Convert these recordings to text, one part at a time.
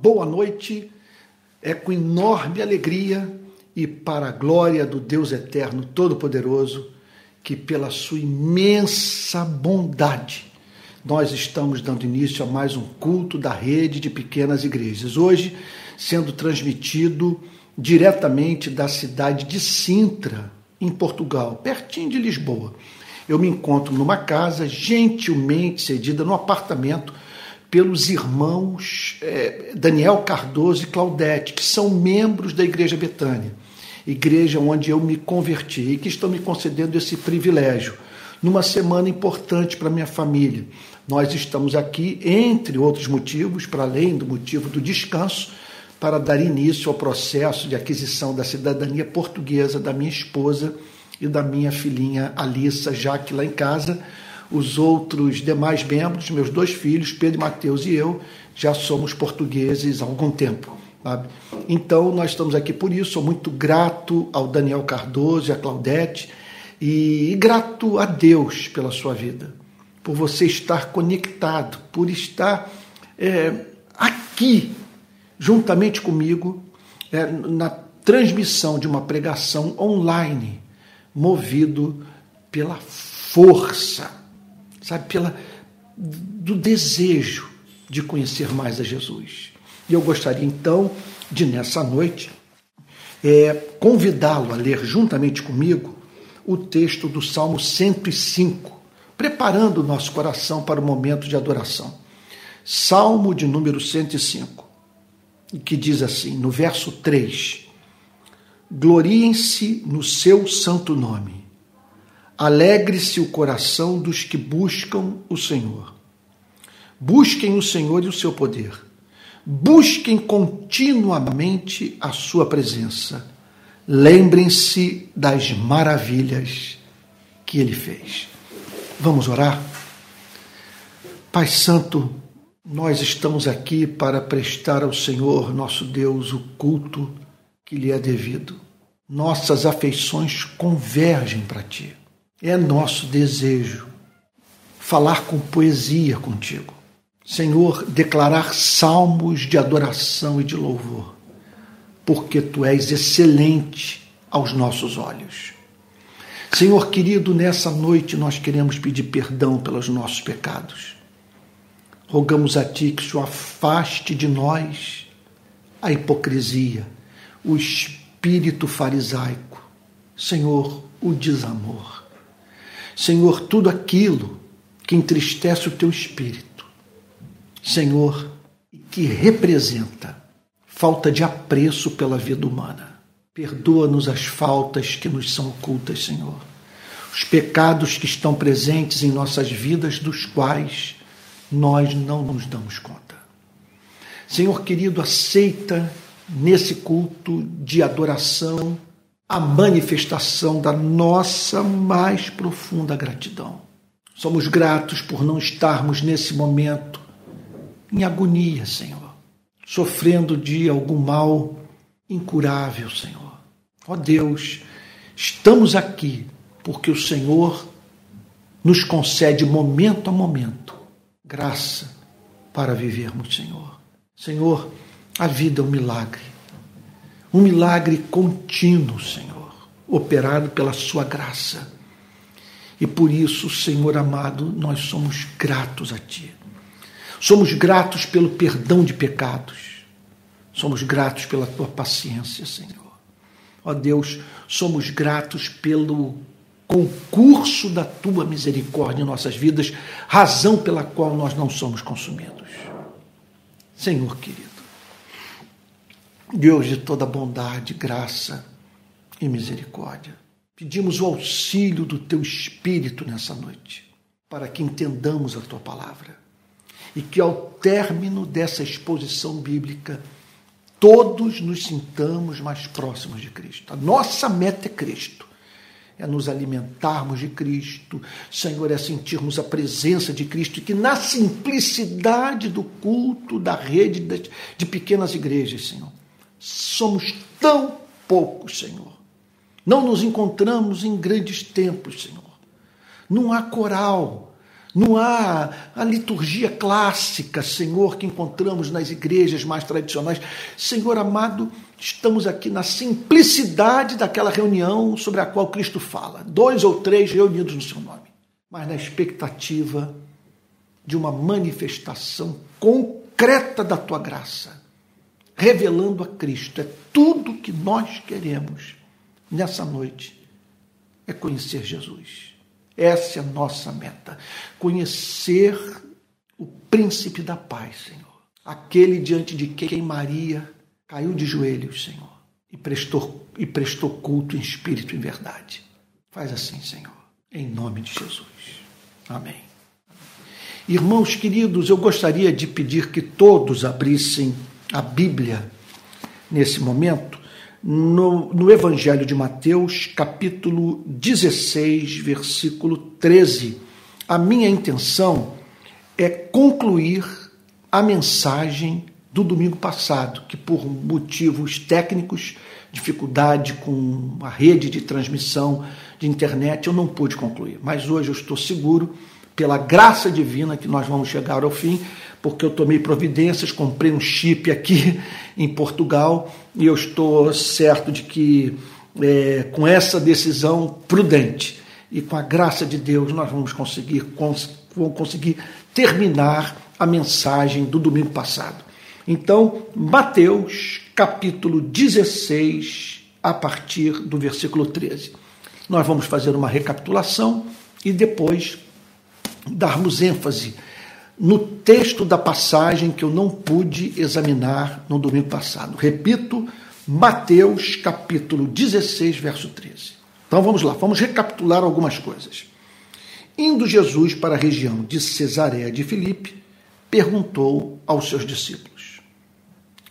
boa noite. É com enorme alegria e para a glória do Deus Eterno Todo-Poderoso que, pela sua imensa bondade, nós estamos dando início a mais um culto da rede de pequenas igrejas. Hoje, sendo transmitido diretamente da cidade de Sintra, em Portugal, pertinho de Lisboa. Eu me encontro numa casa gentilmente cedida, num apartamento, pelos irmãos eh, Daniel Cardoso e Claudete, que são membros da Igreja Betânia, igreja onde eu me converti e que estão me concedendo esse privilégio numa semana importante para minha família. Nós estamos aqui, entre outros motivos, para além do motivo do descanso, para dar início ao processo de aquisição da cidadania portuguesa da minha esposa e da minha filhinha Alissa, já que lá em casa os outros demais membros, meus dois filhos, Pedro e Mateus e eu, já somos portugueses há algum tempo. Sabe? Então, nós estamos aqui por isso. Sou muito grato ao Daniel Cardoso e à Claudete e, e grato a Deus pela sua vida, por você estar conectado, por estar é, aqui juntamente comigo é, na transmissão de uma pregação online, movido pela força, sabe, pela do desejo de conhecer mais a Jesus. E eu gostaria então de nessa noite é, convidá-lo a ler juntamente comigo o texto do Salmo 105, preparando o nosso coração para o momento de adoração. Salmo de número 105 que diz assim, no verso 3: Gloriem-se no seu santo nome, alegre-se o coração dos que buscam o Senhor. Busquem o Senhor e o seu poder, busquem continuamente a sua presença, lembrem-se das maravilhas que ele fez. Vamos orar? Pai Santo, nós estamos aqui para prestar ao Senhor, nosso Deus, o culto que lhe é devido. Nossas afeições convergem para ti. É nosso desejo falar com poesia contigo. Senhor, declarar salmos de adoração e de louvor, porque tu és excelente aos nossos olhos. Senhor querido, nessa noite nós queremos pedir perdão pelos nossos pecados Rogamos a Ti que o afaste de nós a hipocrisia, o espírito farisaico, Senhor, o desamor. Senhor, tudo aquilo que entristece o Teu espírito, Senhor, que representa falta de apreço pela vida humana. Perdoa-nos as faltas que nos são ocultas, Senhor. Os pecados que estão presentes em nossas vidas, dos quais nós não nos damos conta. Senhor querido, aceita nesse culto de adoração a manifestação da nossa mais profunda gratidão. Somos gratos por não estarmos nesse momento em agonia, Senhor, sofrendo de algum mal incurável, Senhor. Ó Deus, estamos aqui porque o Senhor nos concede momento a momento graça para vivermos, Senhor. Senhor, a vida é um milagre. Um milagre contínuo, Senhor, operado pela Sua graça. E por isso, Senhor amado, nós somos gratos a Ti. Somos gratos pelo perdão de pecados. Somos gratos pela Tua paciência, Senhor. Ó Deus, somos gratos pelo concurso da tua misericórdia em nossas vidas, razão pela qual nós não somos consumidos. Senhor querido, Deus de toda bondade, graça e misericórdia, pedimos o auxílio do teu Espírito nessa noite, para que entendamos a tua palavra e que ao término dessa exposição bíblica, todos nos sintamos mais próximos de Cristo. A nossa meta é Cristo. É nos alimentarmos de Cristo, Senhor, é sentirmos a presença de Cristo e que na simplicidade do culto da rede de pequenas igrejas, Senhor, somos tão poucos, Senhor. Não nos encontramos em grandes templos, Senhor. Não há coral, Não há a liturgia clássica, Senhor, que encontramos nas igrejas mais tradicionais. Senhor amado, estamos aqui na simplicidade daquela reunião sobre a qual Cristo fala. Dois ou três reunidos no seu nome. Mas na expectativa de uma manifestação concreta da tua graça, revelando a Cristo. É tudo que nós queremos nessa noite, é conhecer Jesus. Essa é a nossa meta. Conhecer o príncipe da paz, Senhor. Aquele diante de quem Maria caiu de joelhos, Senhor, e prestou, e prestou culto em espírito e em verdade. Faz assim, Senhor, em nome de Jesus. Amém. Irmãos queridos, eu gostaria de pedir que todos abrissem a Bíblia nesse momento no, no Evangelho de Mateus, capítulo 16, versículo 13. A minha intenção é concluir a mensagem do domingo passado, que por motivos técnicos, dificuldade com a rede de transmissão de internet, eu não pude concluir. Mas hoje eu estou seguro, pela graça divina, que nós vamos chegar ao fim, porque eu tomei providências, comprei um chip aqui em Portugal e eu estou certo de que é, com essa decisão prudente e com a graça de Deus nós vamos conseguir, cons vamos conseguir terminar a mensagem do domingo passado. Então, Mateus capítulo 16, a partir do versículo 13. Nós vamos fazer uma recapitulação e depois darmos ênfase no texto da passagem que eu não pude examinar no domingo passado. Repito, Mateus capítulo 16, verso 13. Então vamos lá, vamos recapitular algumas coisas. Indo Jesus para a região de Cesareia de Filipe, perguntou aos seus discípulos.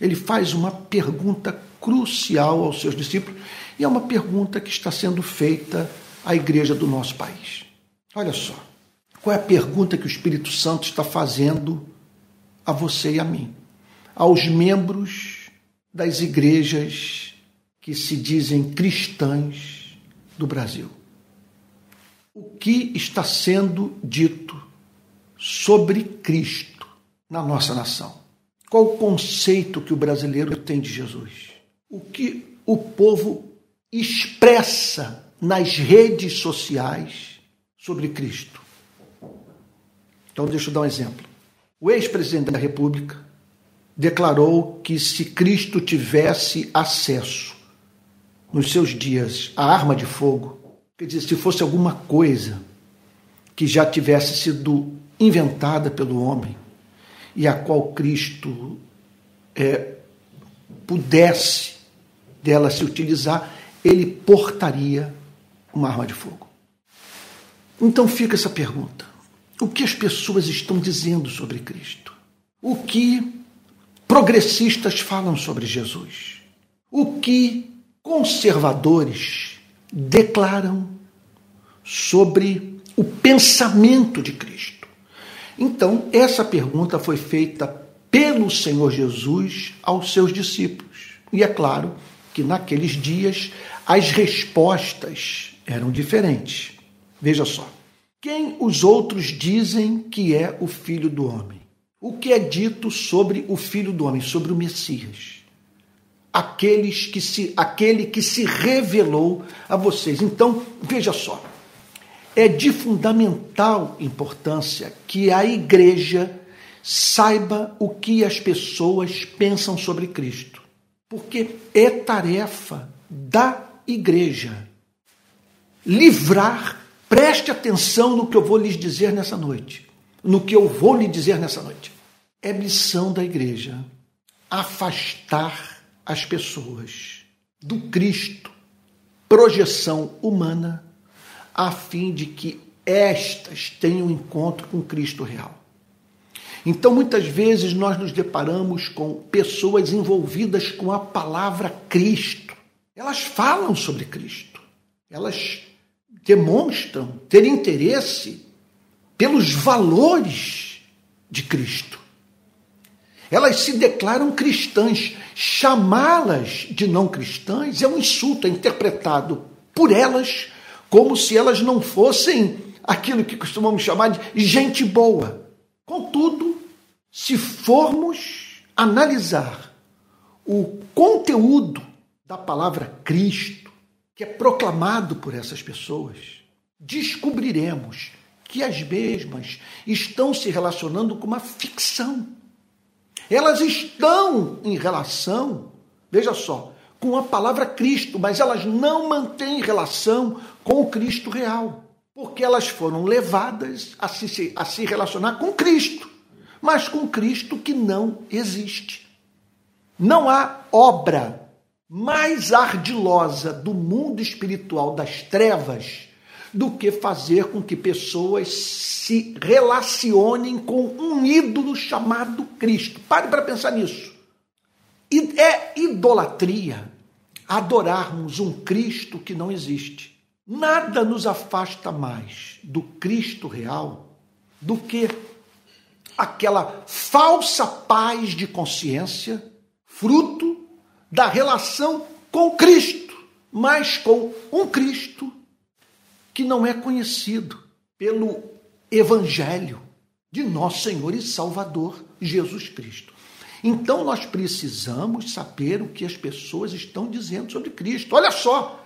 Ele faz uma pergunta crucial aos seus discípulos e é uma pergunta que está sendo feita à igreja do nosso país. Olha só. Qual é a pergunta que o Espírito Santo está fazendo a você e a mim? Aos membros das igrejas que se dizem cristãs do Brasil. O que está sendo dito sobre Cristo na nossa nação? Qual o conceito que o brasileiro tem de Jesus? O que o povo expressa nas redes sociais sobre Cristo? Então, deixa eu dar um exemplo. O ex-presidente da República declarou que se Cristo tivesse acesso nos seus dias à arma de fogo, quer dizer, se fosse alguma coisa que já tivesse sido inventada pelo homem e a qual Cristo é, pudesse dela se utilizar, ele portaria uma arma de fogo. Então fica essa pergunta: o que as pessoas estão dizendo sobre Cristo, o que progressistas falam sobre Jesus, o que conservadores declaram sobre o pensamento de Cristo. Então, essa pergunta foi feita pelo Senhor Jesus aos seus discípulos. E é claro que naqueles dias as respostas eram diferentes. Veja só. Quem os outros dizem que é o filho do homem? O que é dito sobre o filho do homem, sobre o Messias? Aqueles que se, aquele que se revelou a vocês. Então, veja só. É de fundamental importância que a igreja saiba o que as pessoas pensam sobre Cristo. Porque é tarefa da igreja livrar Preste atenção no que eu vou lhes dizer nessa noite. No que eu vou lhe dizer nessa noite. É missão da igreja afastar as pessoas do Cristo, projeção humana, a fim de que estas tenham encontro com Cristo real. Então, muitas vezes, nós nos deparamos com pessoas envolvidas com a palavra Cristo. Elas falam sobre Cristo. Elas demonstram ter interesse pelos valores de Cristo. Elas se declaram cristãs. Chamá-las de não cristãs é um insulto, é interpretado por elas como se elas não fossem aquilo que costumamos chamar de gente boa. Contudo, se formos analisar o conteúdo da palavra Cristo, que é proclamado por essas pessoas, descobriremos que as mesmas estão se relacionando com uma ficção. Elas estão em relação, veja só, com a palavra Cristo, mas elas não mantêm relação com o Cristo real, porque elas foram levadas a se, a se relacionar com Cristo, mas com Cristo que não existe. Não há obra mais ardilosa do mundo espiritual das trevas do que fazer com que pessoas se relacionem com um ídolo chamado Cristo. Pare para pensar nisso. É idolatria adorarmos um Cristo que não existe. Nada nos afasta mais do Cristo real do que aquela falsa paz de consciência, fruto da relação com Cristo, mas com um Cristo que não é conhecido pelo Evangelho de nosso Senhor e Salvador Jesus Cristo. Então nós precisamos saber o que as pessoas estão dizendo sobre Cristo. Olha só,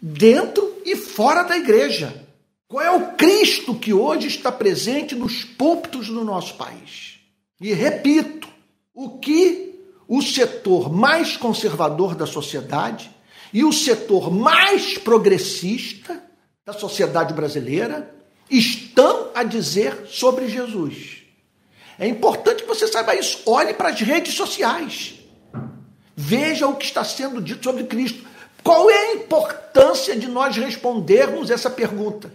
dentro e fora da igreja. Qual é o Cristo que hoje está presente nos púlpitos do nosso país? E repito, o que o setor mais conservador da sociedade e o setor mais progressista da sociedade brasileira estão a dizer sobre Jesus. É importante que você saiba isso. Olhe para as redes sociais. Veja o que está sendo dito sobre Cristo. Qual é a importância de nós respondermos essa pergunta?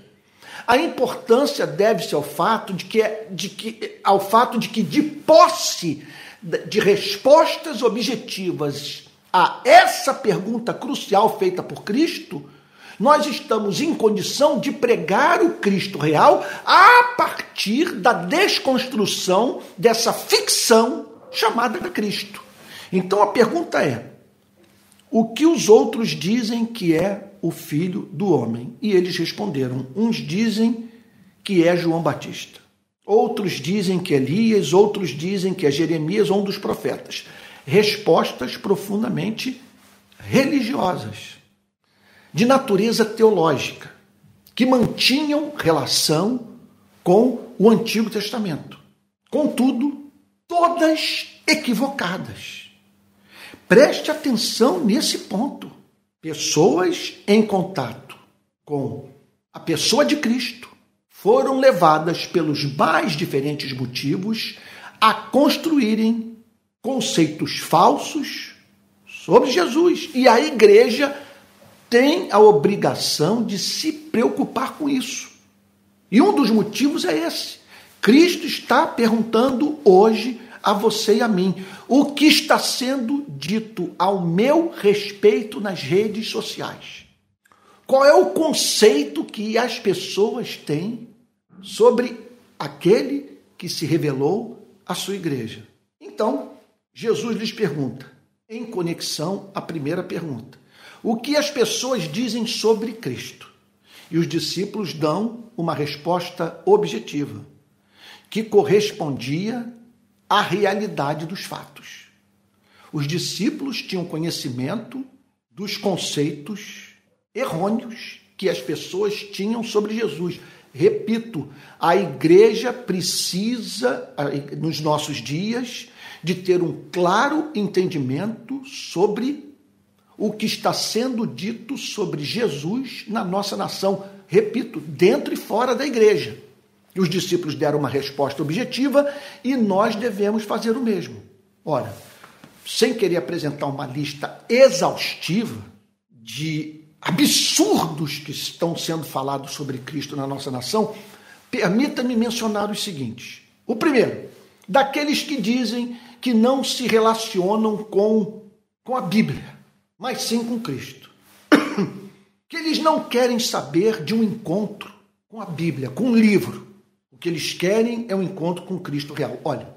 A importância deve-se ao fato de que, de que, ao fato de que, de posse de respostas objetivas a essa pergunta crucial feita por Cristo, nós estamos em condição de pregar o Cristo real a partir da desconstrução dessa ficção chamada Cristo. Então a pergunta é: o que os outros dizem que é o filho do homem? E eles responderam: uns dizem que é João Batista, outros dizem que Elias, outros dizem que é Jeremias ou um dos profetas. Respostas profundamente religiosas de natureza teológica, que mantinham relação com o Antigo Testamento. Contudo, todas equivocadas. Preste atenção nesse ponto. Pessoas em contato com a pessoa de Cristo foram levadas pelos mais diferentes motivos a construírem conceitos falsos sobre Jesus. E a igreja tem a obrigação de se preocupar com isso. E um dos motivos é esse. Cristo está perguntando hoje a você e a mim o que está sendo dito ao meu respeito nas redes sociais. Qual é o conceito que as pessoas têm sobre aquele que se revelou à sua igreja? Então, Jesus lhes pergunta, em conexão à primeira pergunta: o que as pessoas dizem sobre Cristo. E os discípulos dão uma resposta objetiva, que correspondia à realidade dos fatos. Os discípulos tinham conhecimento dos conceitos errôneos que as pessoas tinham sobre Jesus. Repito, a igreja precisa, nos nossos dias, de ter um claro entendimento sobre o que está sendo dito sobre Jesus na nossa nação, repito, dentro e fora da igreja. Os discípulos deram uma resposta objetiva e nós devemos fazer o mesmo. Ora, sem querer apresentar uma lista exaustiva de absurdos que estão sendo falados sobre Cristo na nossa nação, permita-me mencionar os seguintes. O primeiro, daqueles que dizem que não se relacionam com, com a Bíblia mas sim com Cristo. Que eles não querem saber de um encontro com a Bíblia, com um livro. O que eles querem é um encontro com Cristo real. Olha,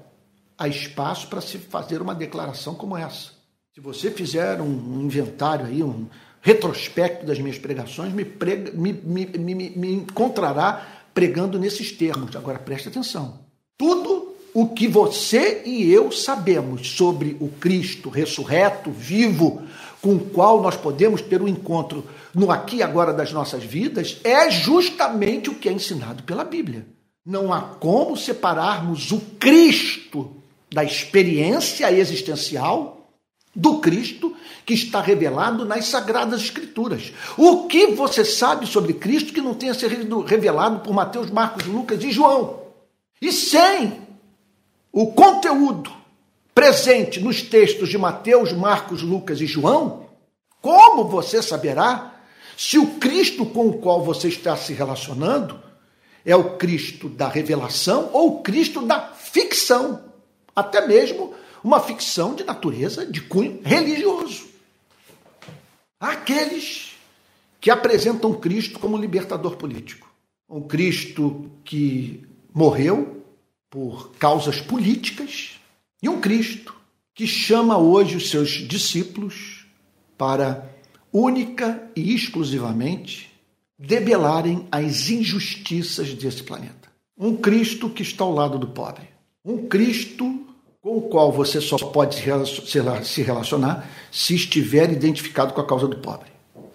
há espaço para se fazer uma declaração como essa. Se você fizer um inventário aí, um retrospecto das minhas pregações, me, prega, me, me, me, me encontrará pregando nesses termos. Agora preste atenção. Tudo o que você e eu sabemos sobre o Cristo ressurreto, vivo, com o qual nós podemos ter um encontro no aqui e agora das nossas vidas, é justamente o que é ensinado pela Bíblia. Não há como separarmos o Cristo da experiência existencial do Cristo que está revelado nas Sagradas Escrituras. O que você sabe sobre Cristo que não tenha sido revelado por Mateus, Marcos, Lucas e João? E sem o conteúdo presente nos textos de Mateus, Marcos, Lucas e João, como você saberá se o Cristo com o qual você está se relacionando é o Cristo da revelação ou o Cristo da ficção? Até mesmo uma ficção de natureza, de cunho religioso. Aqueles que apresentam Cristo como libertador político. Um Cristo que morreu por causas políticas e um Cristo que chama hoje os seus discípulos para única e exclusivamente debelarem as injustiças desse planeta. Um Cristo que está ao lado do pobre. Um Cristo com o qual você só pode se relacionar se estiver identificado com a causa do pobre.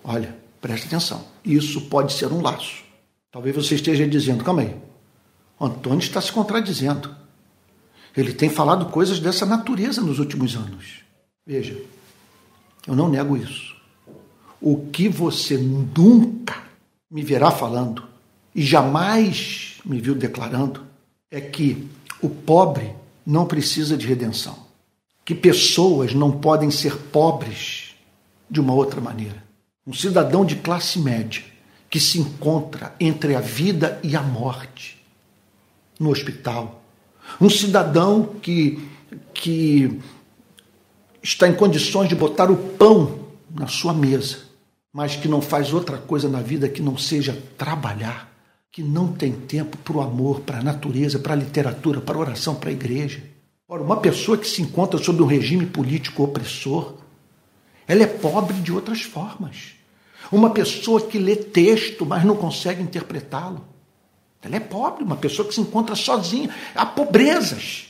Olha, preste atenção. Isso pode ser um laço. Talvez você esteja dizendo, calma aí, Antônio está se contradizendo. Ele tem falado coisas dessa natureza nos últimos anos. Veja, eu não nego isso. O que você nunca me verá falando e jamais me viu declarando é que o pobre não precisa de redenção. Que pessoas não podem ser pobres de uma outra maneira. Um cidadão de classe média que se encontra entre a vida e a morte no hospital. Um cidadão que, que está em condições de botar o pão na sua mesa, mas que não faz outra coisa na vida que não seja trabalhar que não tem tempo para o amor, para a natureza, para a literatura, para a oração, para a igreja. Ora, uma pessoa que se encontra sob um regime político opressor, ela é pobre de outras formas. Uma pessoa que lê texto, mas não consegue interpretá-lo, ela é pobre. Uma pessoa que se encontra sozinha. Há pobrezas.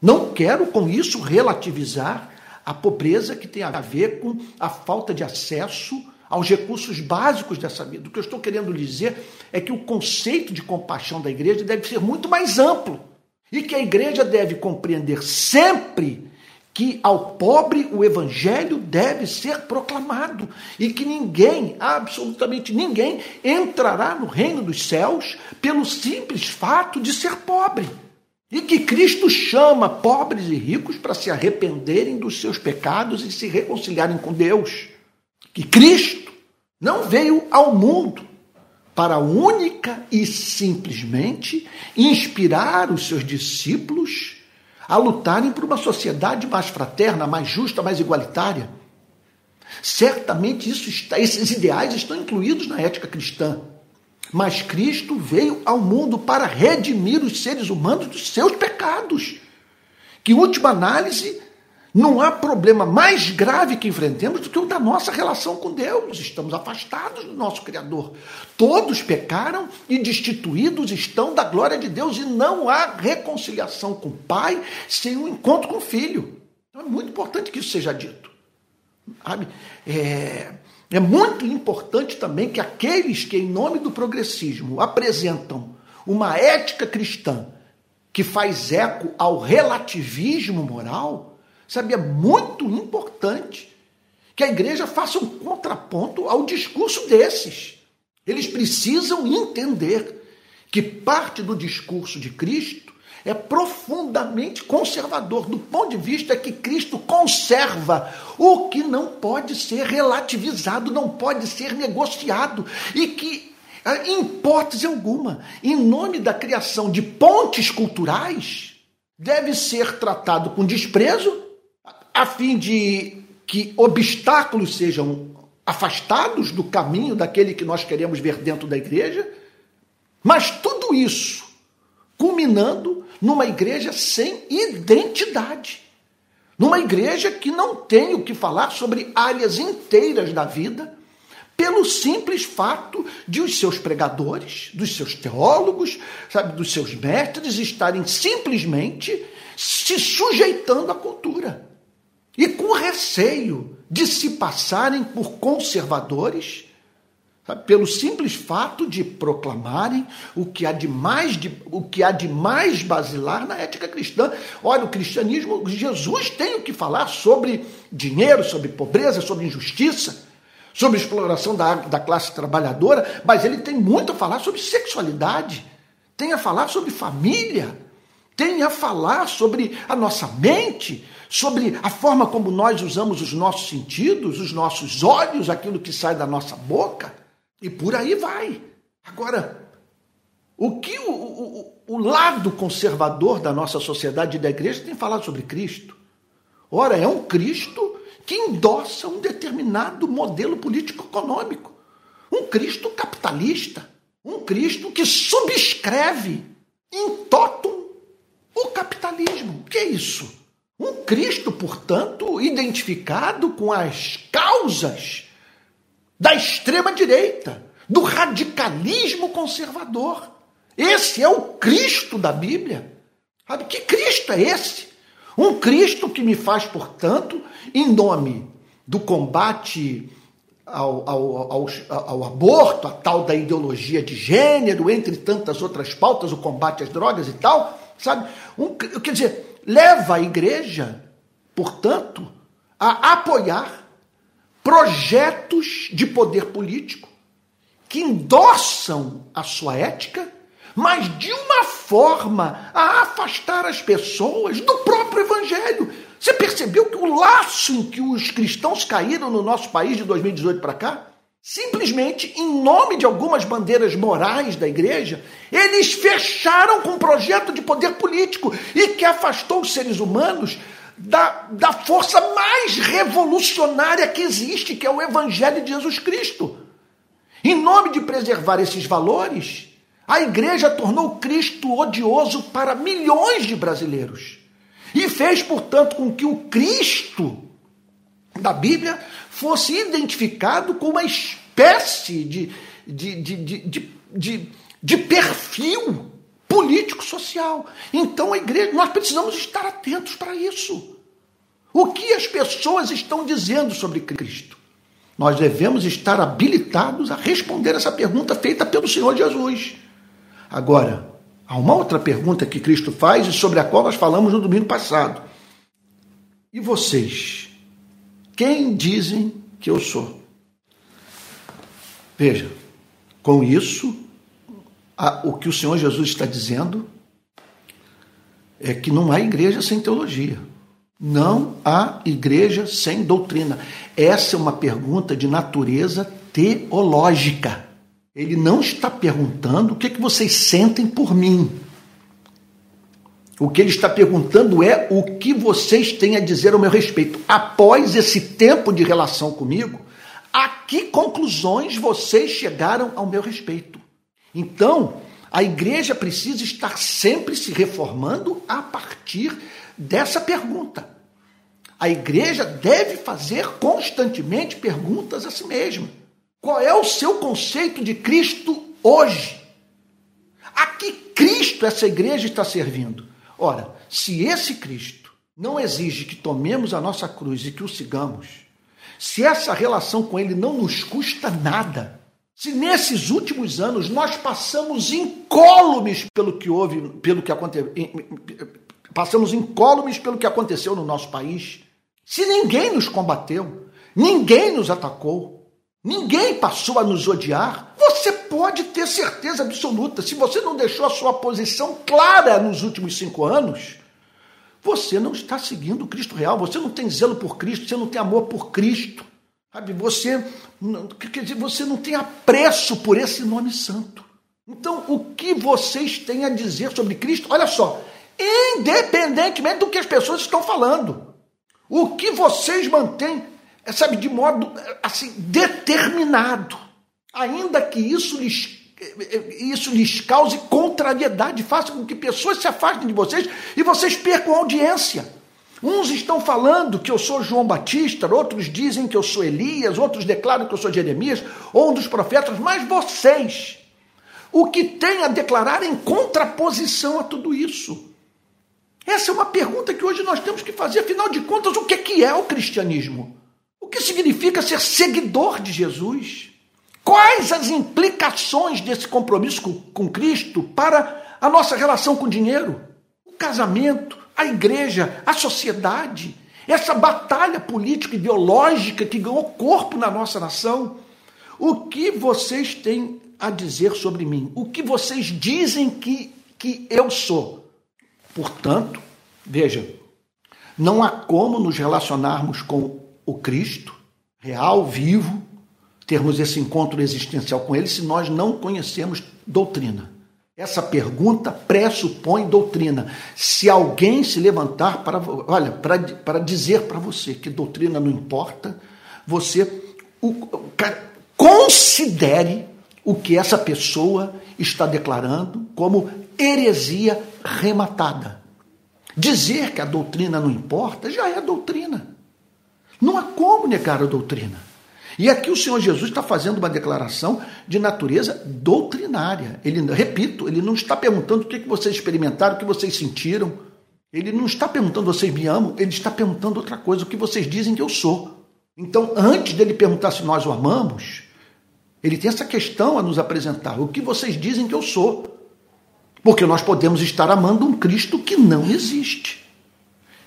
Não quero com isso relativizar a pobreza que tem a ver com a falta de acesso aos recursos básicos dessa vida. O que eu estou querendo dizer é que o conceito de compaixão da igreja deve ser muito mais amplo e que a igreja deve compreender sempre que ao pobre o evangelho deve ser proclamado e que ninguém, absolutamente ninguém, entrará no reino dos céus pelo simples fato de ser pobre. E que Cristo chama pobres e ricos para se arrependerem dos seus pecados e se reconciliarem com Deus que Cristo não veio ao mundo para única e simplesmente inspirar os seus discípulos a lutarem por uma sociedade mais fraterna, mais justa, mais igualitária. Certamente isso está, esses ideais estão incluídos na ética cristã. Mas Cristo veio ao mundo para redimir os seres humanos dos seus pecados. Que, em última análise, não há problema mais grave que enfrentemos do que o da nossa relação com Deus. Estamos afastados do nosso Criador. Todos pecaram e destituídos estão da glória de Deus, e não há reconciliação com o Pai sem um encontro com o Filho. Então é muito importante que isso seja dito. Sabe? É, é muito importante também que aqueles que, em nome do progressismo, apresentam uma ética cristã que faz eco ao relativismo moral Sabe, é muito importante que a igreja faça um contraponto ao discurso desses. Eles precisam entender que parte do discurso de Cristo é profundamente conservador, do ponto de vista que Cristo conserva o que não pode ser relativizado, não pode ser negociado, e que, em hipótese alguma, em nome da criação de pontes culturais, deve ser tratado com desprezo a fim de que obstáculos sejam afastados do caminho daquele que nós queremos ver dentro da igreja, mas tudo isso culminando numa igreja sem identidade. Numa igreja que não tem o que falar sobre áreas inteiras da vida, pelo simples fato de os seus pregadores, dos seus teólogos, sabe, dos seus mestres estarem simplesmente se sujeitando à cultura e com receio de se passarem por conservadores, sabe, pelo simples fato de proclamarem o que há de mais de, o que há de mais basilar na ética cristã. Olha, o cristianismo, Jesus tem o que falar sobre dinheiro, sobre pobreza, sobre injustiça sobre exploração da, da classe trabalhadora, mas ele tem muito a falar sobre sexualidade, tem a falar sobre família, tem a falar sobre a nossa mente, sobre a forma como nós usamos os nossos sentidos, os nossos olhos, aquilo que sai da nossa boca, e por aí vai. Agora, o que o, o, o lado conservador da nossa sociedade e da igreja tem falado sobre Cristo? Ora, é um Cristo que endossa um determinado modelo político-econômico. Um Cristo capitalista. Um Cristo que subscreve em totum o capitalismo. O que é isso? Um Cristo, portanto, identificado com as causas da extrema-direita, do radicalismo conservador. Esse é o Cristo da Bíblia. Sabe que Cristo é esse? Um Cristo que me faz, portanto, em nome do combate ao, ao, ao, ao, aborto, a tal da ideologia de gênero, entre tantas outras pautas, o combate às drogas e tal, sabe? Um, quer dizer, leva a igreja, portanto, a apoiar projetos de poder político que endossam a sua ética mas de uma forma a afastar as pessoas do próprio Evangelho. Você percebeu que o laço em que os cristãos caíram no nosso país de 2018 para cá? Simplesmente, em nome de algumas bandeiras morais da igreja, eles fecharam com um projeto de poder político e que afastou os seres humanos da, da força mais revolucionária que existe, que é o Evangelho de Jesus Cristo. Em nome de preservar esses valores, a igreja tornou Cristo odioso para milhões de brasileiros e fez, portanto, com que o Cristo da Bíblia fosse identificado com uma espécie de, de, de, de, de, perfil político-social. Então, a igreja, nós precisamos estar atentos para isso. O que as pessoas estão dizendo sobre Cristo? Nós devemos estar habilitados a responder essa pergunta feita pelo Senhor Jesus. Agora, há uma outra pergunta que Cristo faz e sobre a qual nós falamos no domingo passado. E vocês? Quem dizem que eu sou? Veja, com isso, a, o que o Senhor Jesus está dizendo é que não há igreja sem teologia. Não há igreja sem doutrina. Essa é uma pergunta de natureza teológica. Ele não está perguntando o que, é que vocês sentem por mim. O que ele está perguntando é o que vocês têm a dizer ao meu respeito. Após esse tempo de relação comigo, a que conclusões vocês chegaram ao meu respeito? Então, a igreja precisa estar sempre se reformando a partir dessa pergunta. A igreja deve fazer constantemente perguntas a si mesma. Qual é o seu conceito de Cristo hoje? A que Cristo essa igreja está servindo? Ora, se esse Cristo não exige que tomemos a nossa cruz e que o sigamos, se essa relação com ele não nos custa nada, se nesses últimos anos nós passamos incólumes pelo que houve, pelo que aconteceu, passamos incólumes pelo que aconteceu no nosso país, se ninguém nos combateu, ninguém nos atacou, ninguém passou a nos odiar, você pode ter certeza absoluta. Se você não deixou a sua posição clara nos últimos cinco anos, você não está seguindo Cristo real, você não tem zelo por Cristo, você não tem amor por Cristo. Sabe? Você, quer dizer, você não tem apreço por esse nome santo. Então, o que vocês têm a dizer sobre Cristo? Olha só, independentemente do que as pessoas estão falando, o que vocês mantêm sabe, de modo assim determinado, ainda que isso lhes isso lhes cause contrariedade, faça com que pessoas se afastem de vocês e vocês percam audiência. Uns estão falando que eu sou João Batista, outros dizem que eu sou Elias, outros declaram que eu sou Jeremias ou um dos profetas, mas vocês, o que têm a declarar em contraposição a tudo isso? Essa é uma pergunta que hoje nós temos que fazer, afinal de contas, o que é o cristianismo? O que significa ser seguidor de Jesus? Quais as implicações desse compromisso com Cristo para a nossa relação com o dinheiro, o casamento, a igreja, a sociedade? Essa batalha política ideológica que ganhou corpo na nossa nação? O que vocês têm a dizer sobre mim? O que vocês dizem que, que eu sou? Portanto, veja, não há como nos relacionarmos com o Cristo real, vivo, termos esse encontro existencial com ele se nós não conhecemos doutrina. Essa pergunta pressupõe doutrina. Se alguém se levantar para, olha, para, para dizer para você que doutrina não importa, você o, considere o que essa pessoa está declarando como heresia rematada. Dizer que a doutrina não importa já é doutrina. Não há como negar a doutrina. E aqui o Senhor Jesus está fazendo uma declaração de natureza doutrinária. Ele, repito, ele não está perguntando o que vocês experimentaram, o que vocês sentiram. Ele não está perguntando vocês me amam, ele está perguntando outra coisa, o que vocês dizem que eu sou. Então, antes dele perguntar se nós o amamos, ele tem essa questão a nos apresentar: o que vocês dizem que eu sou? Porque nós podemos estar amando um Cristo que não existe.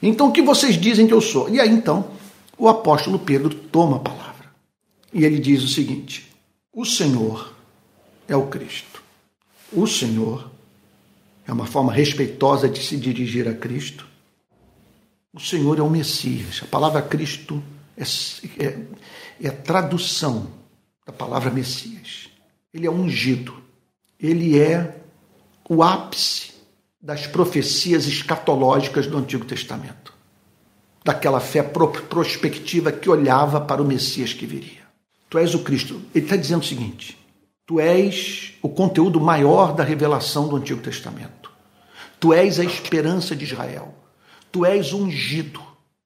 Então, o que vocês dizem que eu sou? E aí, então, o apóstolo Pedro toma a palavra. E ele diz o seguinte: o Senhor é o Cristo. O Senhor é uma forma respeitosa de se dirigir a Cristo. O Senhor é o Messias. A palavra Cristo é, é, é tradução da palavra Messias. Ele é ungido. Ele é o ápice das profecias escatológicas do Antigo Testamento. Daquela fé prospectiva que olhava para o Messias que viria. Tu és o Cristo. Ele está dizendo o seguinte: Tu és o conteúdo maior da revelação do Antigo Testamento. Tu és a esperança de Israel. Tu és o ungido.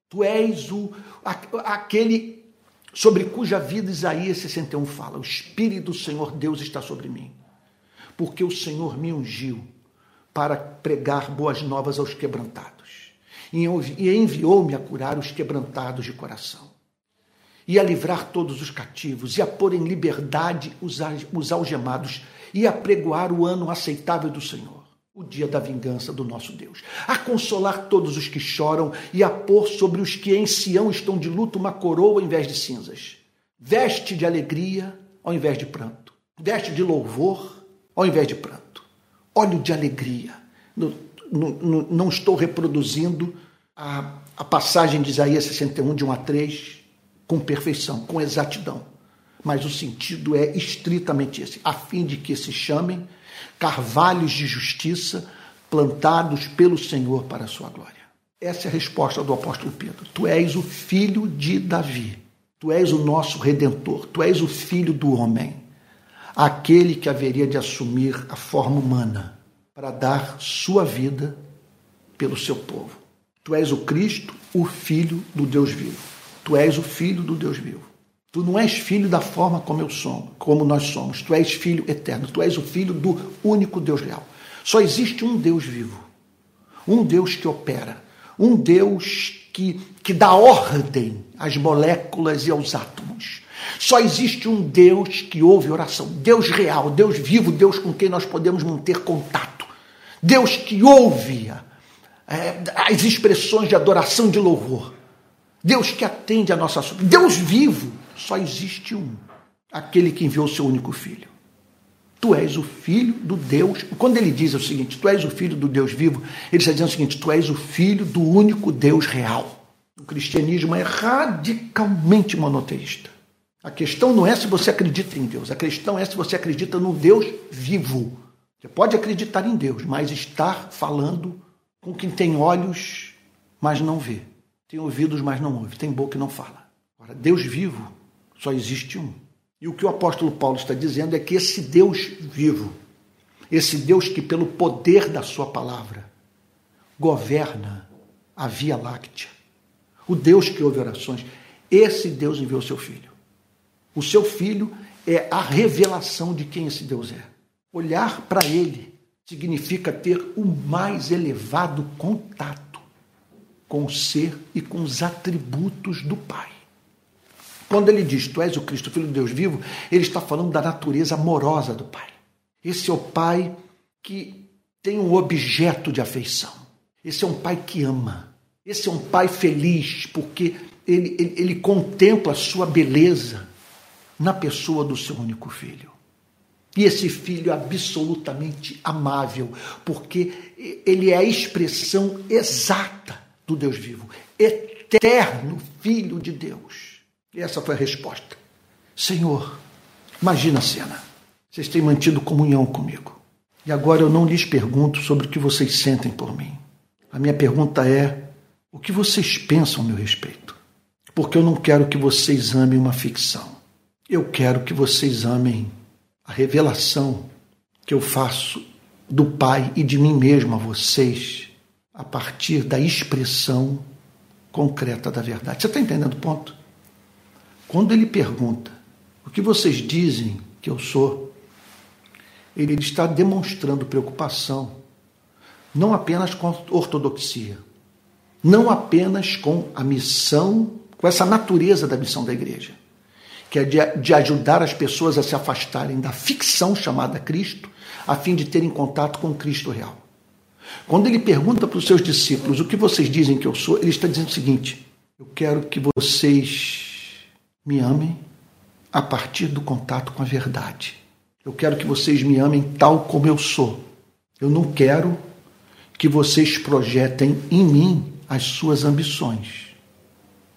Tu és o, aquele sobre cuja vida Isaías 61 fala: O Espírito do Senhor Deus está sobre mim, porque o Senhor me ungiu para pregar boas novas aos quebrantados e enviou-me a curar os quebrantados de coração e a livrar todos os cativos, e a pôr em liberdade os, os algemados, e a pregoar o ano aceitável do Senhor, o dia da vingança do nosso Deus, a consolar todos os que choram, e a pôr sobre os que em Sião estão de luto uma coroa ao invés de cinzas, veste de alegria ao invés de pranto, veste de louvor ao invés de pranto, óleo de alegria. No, não estou reproduzindo a, a passagem de Isaías 61, de 1 a 3, com perfeição, com exatidão. Mas o sentido é estritamente esse, a fim de que se chamem carvalhos de justiça plantados pelo Senhor para a sua glória. Essa é a resposta do apóstolo Pedro. Tu és o filho de Davi. Tu és o nosso redentor. Tu és o filho do homem. Aquele que haveria de assumir a forma humana para dar sua vida pelo seu povo. Tu és o Cristo, o filho do Deus vivo. Tu és o filho do Deus vivo. Tu não és filho da forma como eu sou, como nós somos. Tu és filho eterno. Tu és o filho do único Deus real. Só existe um Deus vivo. Um Deus que opera. Um Deus que, que dá ordem às moléculas e aos átomos. Só existe um Deus que ouve oração. Deus real, Deus vivo, Deus com quem nós podemos manter contato. Deus que ouve é, as expressões de adoração, de louvor. Deus que atende a nossa. Deus vivo, só existe um, aquele que enviou seu único filho. Tu és o filho do Deus. Quando ele diz o seguinte, tu és o filho do Deus vivo, ele está dizendo o seguinte, tu és o filho do único Deus real. O cristianismo é radicalmente monoteísta. A questão não é se você acredita em Deus, a questão é se você acredita no Deus vivo. Você pode acreditar em Deus, mas estar falando com quem tem olhos, mas não vê. Tem ouvidos, mas não ouve. Tem boca e não fala. Agora, Deus vivo só existe um. E o que o apóstolo Paulo está dizendo é que esse Deus vivo, esse Deus que, pelo poder da Sua palavra, governa a Via Láctea, o Deus que ouve orações. Esse Deus enviou o seu filho. O seu filho é a revelação de quem esse Deus é. Olhar para ele significa ter o mais elevado contato com o ser e com os atributos do Pai. Quando ele diz, Tu és o Cristo, Filho de Deus vivo, ele está falando da natureza amorosa do Pai. Esse é o Pai que tem um objeto de afeição. Esse é um Pai que ama. Esse é um Pai feliz, porque ele, ele, ele contempla a sua beleza na pessoa do seu único filho. E esse filho é absolutamente amável, porque ele é a expressão exata do Deus vivo, eterno Filho de Deus. E essa foi a resposta. Senhor, imagina a cena. Vocês têm mantido comunhão comigo. E agora eu não lhes pergunto sobre o que vocês sentem por mim. A minha pergunta é: o que vocês pensam a meu respeito? Porque eu não quero que vocês amem uma ficção. Eu quero que vocês amem a revelação que eu faço do Pai e de mim mesmo a vocês a partir da expressão concreta da verdade. Você está entendendo o ponto? Quando ele pergunta o que vocês dizem que eu sou, ele está demonstrando preocupação não apenas com a ortodoxia, não apenas com a missão, com essa natureza da missão da igreja, que é de, de ajudar as pessoas a se afastarem da ficção chamada Cristo, a fim de terem contato com o Cristo real. Quando ele pergunta para os seus discípulos o que vocês dizem que eu sou, ele está dizendo o seguinte: eu quero que vocês me amem a partir do contato com a verdade. Eu quero que vocês me amem tal como eu sou. Eu não quero que vocês projetem em mim as suas ambições,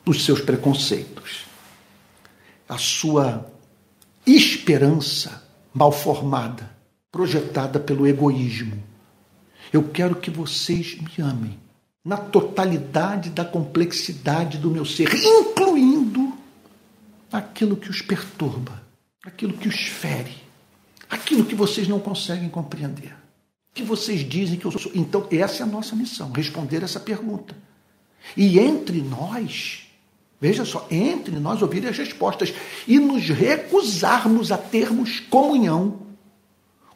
os seus preconceitos a sua esperança mal formada, projetada pelo egoísmo. Eu quero que vocês me amem na totalidade da complexidade do meu ser, incluindo aquilo que os perturba, aquilo que os fere, aquilo que vocês não conseguem compreender, que vocês dizem que eu sou. Então, essa é a nossa missão, responder essa pergunta. E entre nós, Veja só, entre nós ouvir as respostas e nos recusarmos a termos comunhão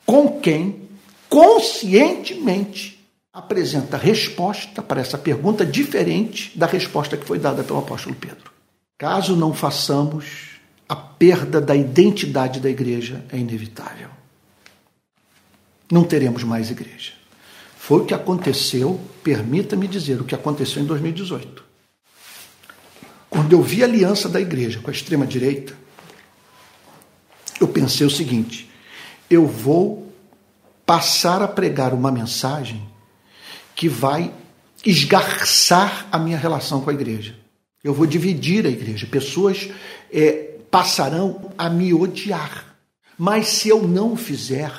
com quem conscientemente apresenta resposta para essa pergunta diferente da resposta que foi dada pelo apóstolo Pedro. Caso não façamos, a perda da identidade da igreja é inevitável. Não teremos mais igreja. Foi o que aconteceu, permita-me dizer, o que aconteceu em 2018 quando eu vi a aliança da igreja com a extrema-direita, eu pensei o seguinte: eu vou passar a pregar uma mensagem que vai esgarçar a minha relação com a igreja. Eu vou dividir a igreja. Pessoas é, passarão a me odiar. Mas se eu não fizer,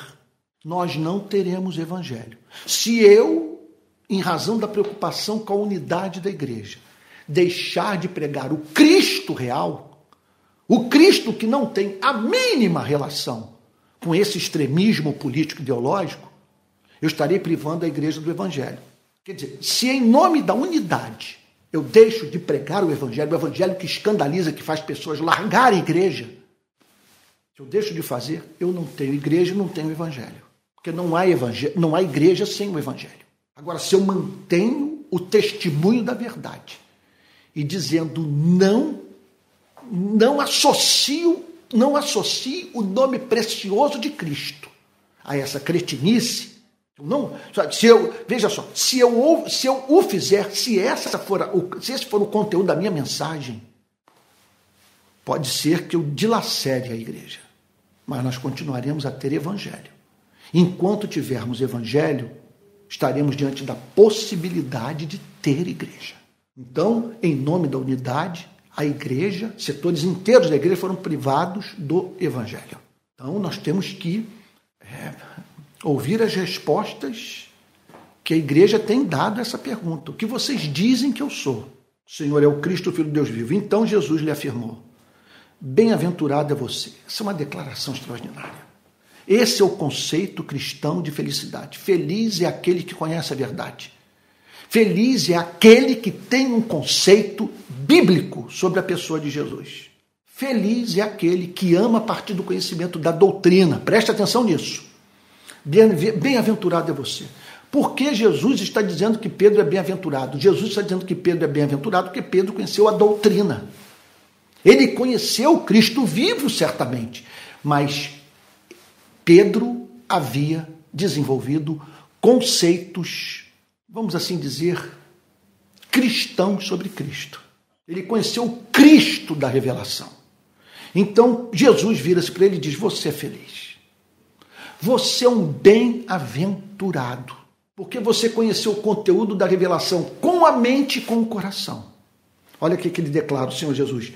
nós não teremos evangelho. Se eu, em razão da preocupação com a unidade da igreja, deixar de pregar o Cristo real, o Cristo que não tem a mínima relação com esse extremismo político ideológico, eu estarei privando a igreja do evangelho. Quer dizer, se em nome da unidade eu deixo de pregar o evangelho, o evangelho que escandaliza, que faz pessoas largarem a igreja, se eu deixo de fazer, eu não tenho igreja, não tenho evangelho. Porque não há evangelho, não há igreja sem o evangelho. Agora, se eu mantenho o testemunho da verdade, e dizendo não, não associo, não associe o nome precioso de Cristo a essa cretinice. Não, se eu, veja só, se eu, se eu o fizer, se, essa for se esse for o conteúdo da minha mensagem, pode ser que eu dilacere a igreja, mas nós continuaremos a ter evangelho. Enquanto tivermos evangelho, estaremos diante da possibilidade de ter igreja. Então, em nome da unidade, a igreja, setores inteiros da igreja foram privados do evangelho. Então, nós temos que é, ouvir as respostas que a igreja tem dado a essa pergunta. O que vocês dizem que eu sou? O Senhor é o Cristo, o Filho de Deus vivo. Então Jesus lhe afirmou: Bem-aventurado é você. Essa é uma declaração extraordinária. Esse é o conceito cristão de felicidade. Feliz é aquele que conhece a verdade Feliz é aquele que tem um conceito bíblico sobre a pessoa de Jesus. Feliz é aquele que ama a partir do conhecimento da doutrina. Preste atenção nisso. Bem-aventurado é você. Por que Jesus está dizendo que Pedro é bem-aventurado? Jesus está dizendo que Pedro é bem-aventurado porque Pedro conheceu a doutrina. Ele conheceu Cristo vivo, certamente, mas Pedro havia desenvolvido conceitos, vamos assim dizer, cristãos sobre Cristo. Ele conheceu o Cristo da revelação. Então Jesus vira-se para ele e diz: Você é feliz. Você é um bem-aventurado. Porque você conheceu o conteúdo da revelação com a mente e com o coração. Olha o que ele declara, o Senhor Jesus.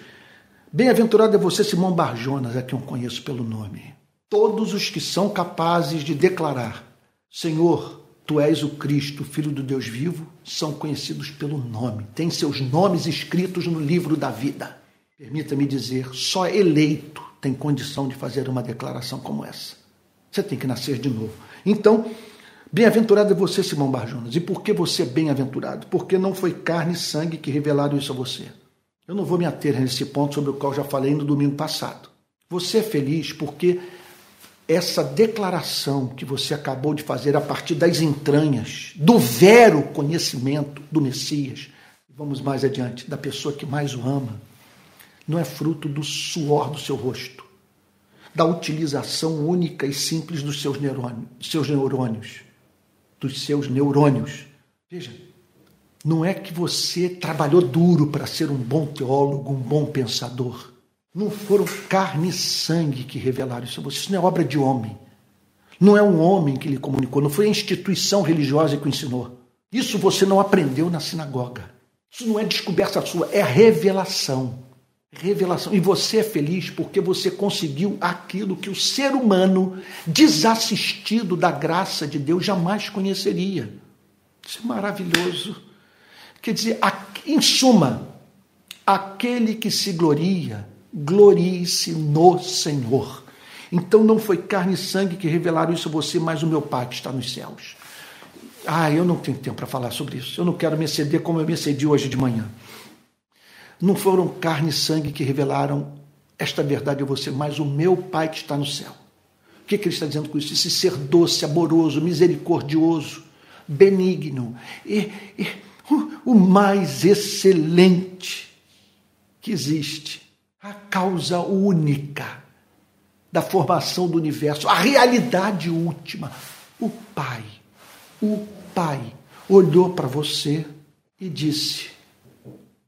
Bem-aventurado é você, Simão Barjonas, a quem eu conheço pelo nome. Todos os que são capazes de declarar: Senhor, tu és o Cristo, Filho do Deus vivo, são conhecidos pelo nome, têm seus nomes escritos no livro da vida. Permita-me dizer, só eleito tem condição de fazer uma declaração como essa. Você tem que nascer de novo. Então, bem-aventurado é você, Simão Barjonas. E por que você é bem-aventurado? Porque não foi carne e sangue que revelaram isso a você. Eu não vou me ater nesse ponto sobre o qual já falei no domingo passado. Você é feliz porque essa declaração que você acabou de fazer a partir das entranhas, do vero conhecimento do Messias, vamos mais adiante, da pessoa que mais o ama, não é fruto do suor do seu rosto, da utilização única e simples dos seus neurônios, seus neurônios, dos seus neurônios. Veja, não é que você trabalhou duro para ser um bom teólogo, um bom pensador. Não foram carne e sangue que revelaram isso a você. Isso não é obra de homem. Não é um homem que lhe comunicou, não foi a instituição religiosa que o ensinou. Isso você não aprendeu na sinagoga. Isso não é descoberta sua, é revelação. Revelação. E você é feliz porque você conseguiu aquilo que o ser humano, desassistido da graça de Deus, jamais conheceria. Isso é maravilhoso. Quer dizer, em suma, aquele que se gloria glorie-se no Senhor. Então não foi carne e sangue que revelaram isso a você, mas o meu Pai que está nos céus. Ah, eu não tenho tempo para falar sobre isso. Eu não quero me exceder como eu me excedi hoje de manhã. Não foram carne e sangue que revelaram esta verdade a você, mas o meu Pai que está no céu. O que, que ele está dizendo com isso? Esse ser doce, amoroso, misericordioso, benigno e, e o mais excelente que existe a causa única da formação do universo, a realidade última. O Pai, o Pai olhou para você e disse: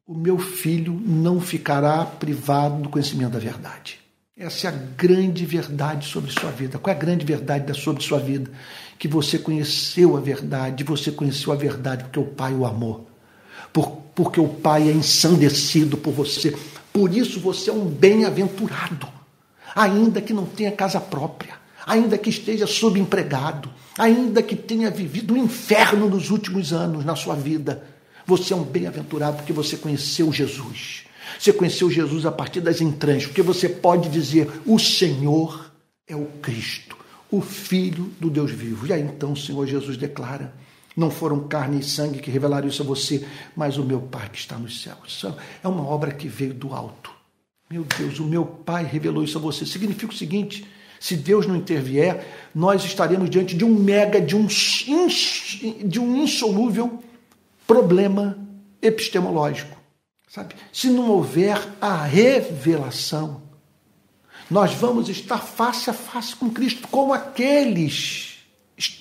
O meu filho não ficará privado do conhecimento da verdade. Essa é a grande verdade sobre sua vida. Qual é a grande verdade sobre sua vida? Que você conheceu a verdade, você conheceu a verdade porque o Pai o amou. Por, porque o Pai é ensandecido por você. Por isso você é um bem-aventurado, ainda que não tenha casa própria, ainda que esteja subempregado, ainda que tenha vivido o um inferno nos últimos anos na sua vida. Você é um bem-aventurado porque você conheceu Jesus. Você conheceu Jesus a partir das entranhas, porque você pode dizer: O Senhor é o Cristo, o Filho do Deus vivo. E aí então o Senhor Jesus declara: não foram carne e sangue que revelaram isso a você, mas o meu Pai que está nos céus. É uma obra que veio do alto. Meu Deus, o meu Pai revelou isso a você. Significa o seguinte: se Deus não intervier, nós estaremos diante de um mega, de um, de um insolúvel problema epistemológico. Sabe? Se não houver a revelação, nós vamos estar face a face com Cristo, como aqueles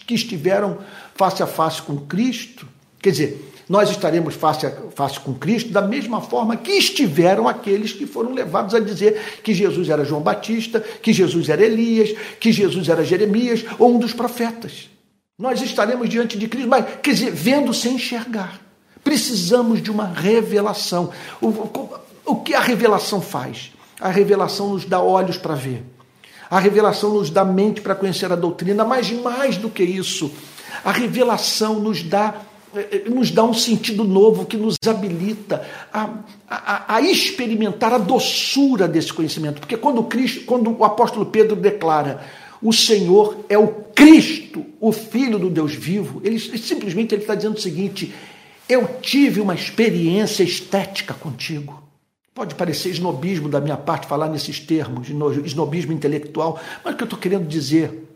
que estiveram face a face com Cristo, quer dizer, nós estaremos face a face com Cristo da mesma forma que estiveram aqueles que foram levados a dizer que Jesus era João Batista, que Jesus era Elias, que Jesus era Jeremias ou um dos profetas. Nós estaremos diante de Cristo, mas quer dizer, vendo sem enxergar. Precisamos de uma revelação. O, o, o que a revelação faz? A revelação nos dá olhos para ver. A revelação nos dá mente para conhecer a doutrina, mas mais do que isso, a revelação nos dá eh, eh, nos dá um sentido novo que nos habilita a, a, a, experimentar a doçura desse conhecimento. Porque quando, Cristo, quando o apóstolo Pedro declara o Senhor é o Cristo, o Filho do Deus vivo, ele simplesmente ele está dizendo o seguinte: eu tive uma experiência estética contigo. Pode parecer snobismo da minha parte falar nesses termos, snobismo intelectual, mas o que eu estou querendo dizer,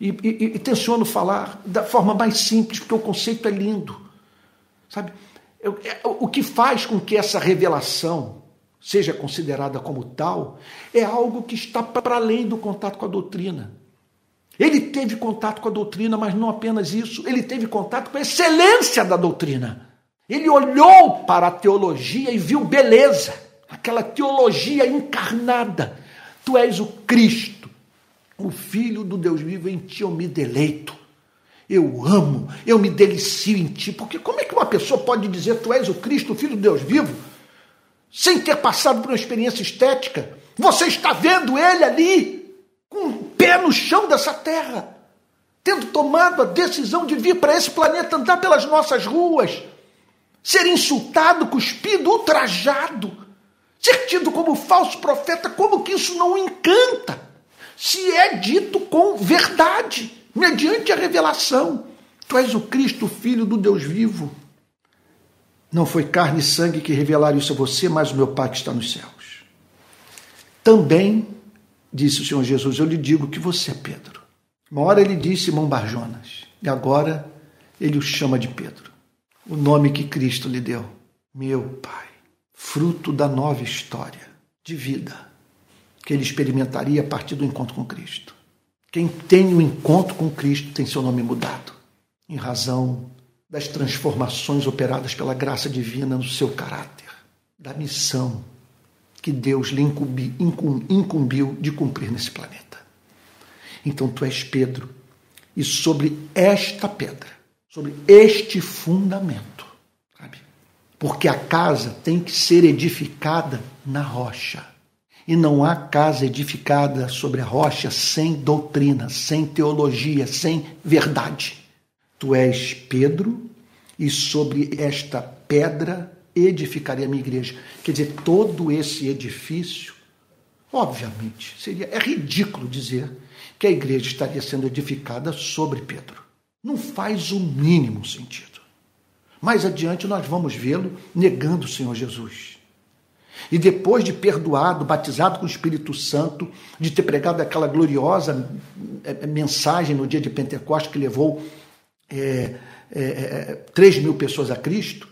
e, e, e tenciono falar da forma mais simples, porque o conceito é lindo. Sabe? Eu, é, o que faz com que essa revelação seja considerada como tal é algo que está para além do contato com a doutrina. Ele teve contato com a doutrina, mas não apenas isso, ele teve contato com a excelência da doutrina. Ele olhou para a teologia e viu beleza aquela teologia encarnada. Tu és o Cristo, o Filho do Deus vivo, em ti eu me deleito. Eu amo, eu me delicio em ti. Porque como é que uma pessoa pode dizer tu és o Cristo, o Filho do Deus vivo, sem ter passado por uma experiência estética? Você está vendo ele ali, com o pé no chão dessa terra, tendo tomado a decisão de vir para esse planeta, andar pelas nossas ruas, ser insultado, cuspido, ultrajado ser tido como falso profeta, como que isso não encanta? Se é dito com verdade, mediante a revelação. Tu és o Cristo, filho do Deus vivo. Não foi carne e sangue que revelaram isso a você, mas o meu Pai que está nos céus. Também, disse o Senhor Jesus, eu lhe digo que você é Pedro. Uma hora ele disse Simão Barjonas, e agora ele o chama de Pedro. O nome que Cristo lhe deu, meu Pai fruto da nova história de vida que ele experimentaria a partir do encontro com Cristo. Quem tem o um encontro com Cristo tem seu nome mudado, em razão das transformações operadas pela graça divina no seu caráter, da missão que Deus lhe incumbi, incumbiu de cumprir nesse planeta. Então tu és Pedro, e sobre esta pedra, sobre este fundamento, porque a casa tem que ser edificada na rocha. E não há casa edificada sobre a rocha sem doutrina, sem teologia, sem verdade. Tu és Pedro, e sobre esta pedra edificarei a minha igreja. Quer dizer, todo esse edifício, obviamente, seria é ridículo dizer que a igreja estaria sendo edificada sobre Pedro. Não faz o mínimo sentido. Mais adiante nós vamos vê-lo negando o Senhor Jesus. E depois de perdoado, batizado com o Espírito Santo, de ter pregado aquela gloriosa é, é, mensagem no dia de Pentecostes que levou é, é, 3 é, mil pessoas a Cristo,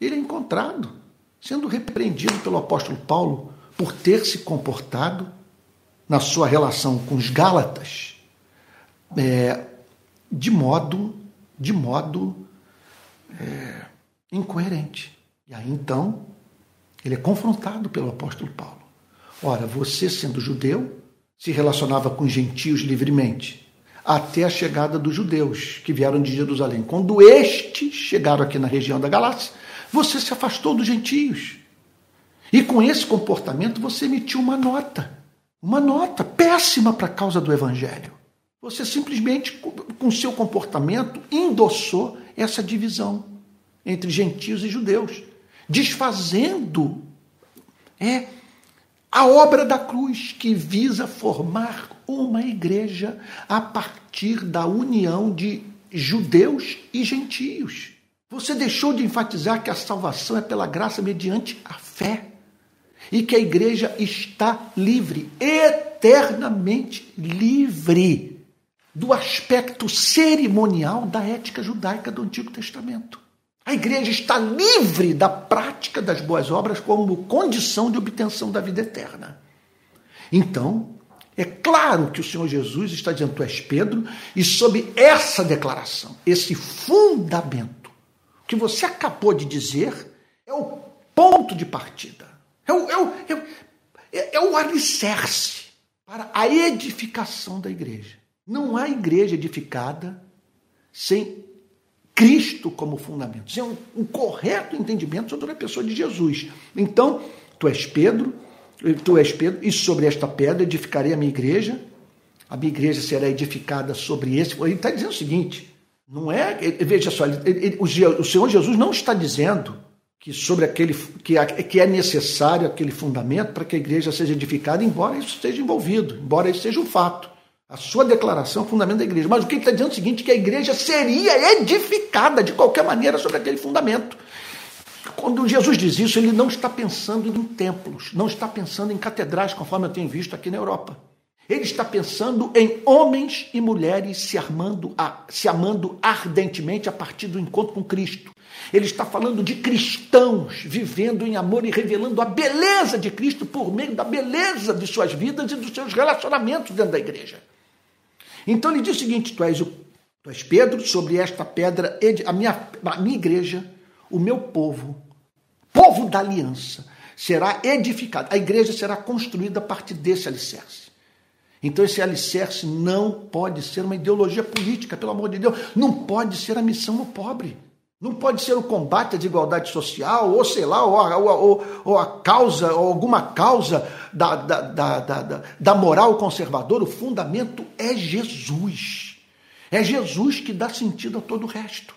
ele é encontrado, sendo repreendido pelo apóstolo Paulo por ter se comportado na sua relação com os Gálatas é, de modo, de modo é, incoerente. E aí então ele é confrontado pelo apóstolo Paulo. Ora, você sendo judeu, se relacionava com gentios livremente, até a chegada dos judeus que vieram de Jerusalém. Quando estes chegaram aqui na região da Galácia, você se afastou dos gentios. E com esse comportamento você emitiu uma nota, uma nota péssima para a causa do evangelho. Você simplesmente, com seu comportamento, endossou essa divisão entre gentios e judeus, desfazendo é a obra da cruz que visa formar uma igreja a partir da união de judeus e gentios. Você deixou de enfatizar que a salvação é pela graça mediante a fé e que a igreja está livre, eternamente livre do aspecto cerimonial da ética judaica do Antigo Testamento. A igreja está livre da prática das boas obras como condição de obtenção da vida eterna. Então, é claro que o Senhor Jesus está dizendo: Tu és Pedro, e sob essa declaração, esse fundamento que você acabou de dizer, é o ponto de partida, é o, é o, é o, é, é o alicerce para a edificação da igreja. Não há igreja edificada sem Cristo como fundamento. É um, um correto entendimento sobre a pessoa de Jesus. Então, tu és Pedro, tu és Pedro, e sobre esta pedra edificarei a minha igreja. A minha igreja será edificada sobre esse. Ele está dizendo o seguinte: não é. Veja só, ele, ele, o, o Senhor Jesus não está dizendo que sobre aquele que, que é necessário aquele fundamento para que a igreja seja edificada, embora isso esteja envolvido, embora isso seja um fato. A sua declaração é o fundamento da igreja. Mas o que ele está dizendo é o seguinte: que a igreja seria edificada de qualquer maneira sobre aquele fundamento. Quando Jesus diz isso, ele não está pensando em templos, não está pensando em catedrais, conforme eu tenho visto aqui na Europa. Ele está pensando em homens e mulheres se, armando, se amando ardentemente a partir do encontro com Cristo. Ele está falando de cristãos vivendo em amor e revelando a beleza de Cristo por meio da beleza de suas vidas e dos seus relacionamentos dentro da igreja. Então ele diz o seguinte: Tu és, o, tu és Pedro, sobre esta pedra, a minha, a minha igreja o meu povo, povo da aliança, será edificado. A igreja será construída a partir desse alicerce. Então, esse alicerce não pode ser uma ideologia política, pelo amor de Deus. Não pode ser a missão do pobre. Não pode ser o combate à desigualdade social, ou sei lá, ou a, ou, ou a causa, ou alguma causa da, da, da, da, da moral conservadora. O fundamento é Jesus. É Jesus que dá sentido a todo o resto.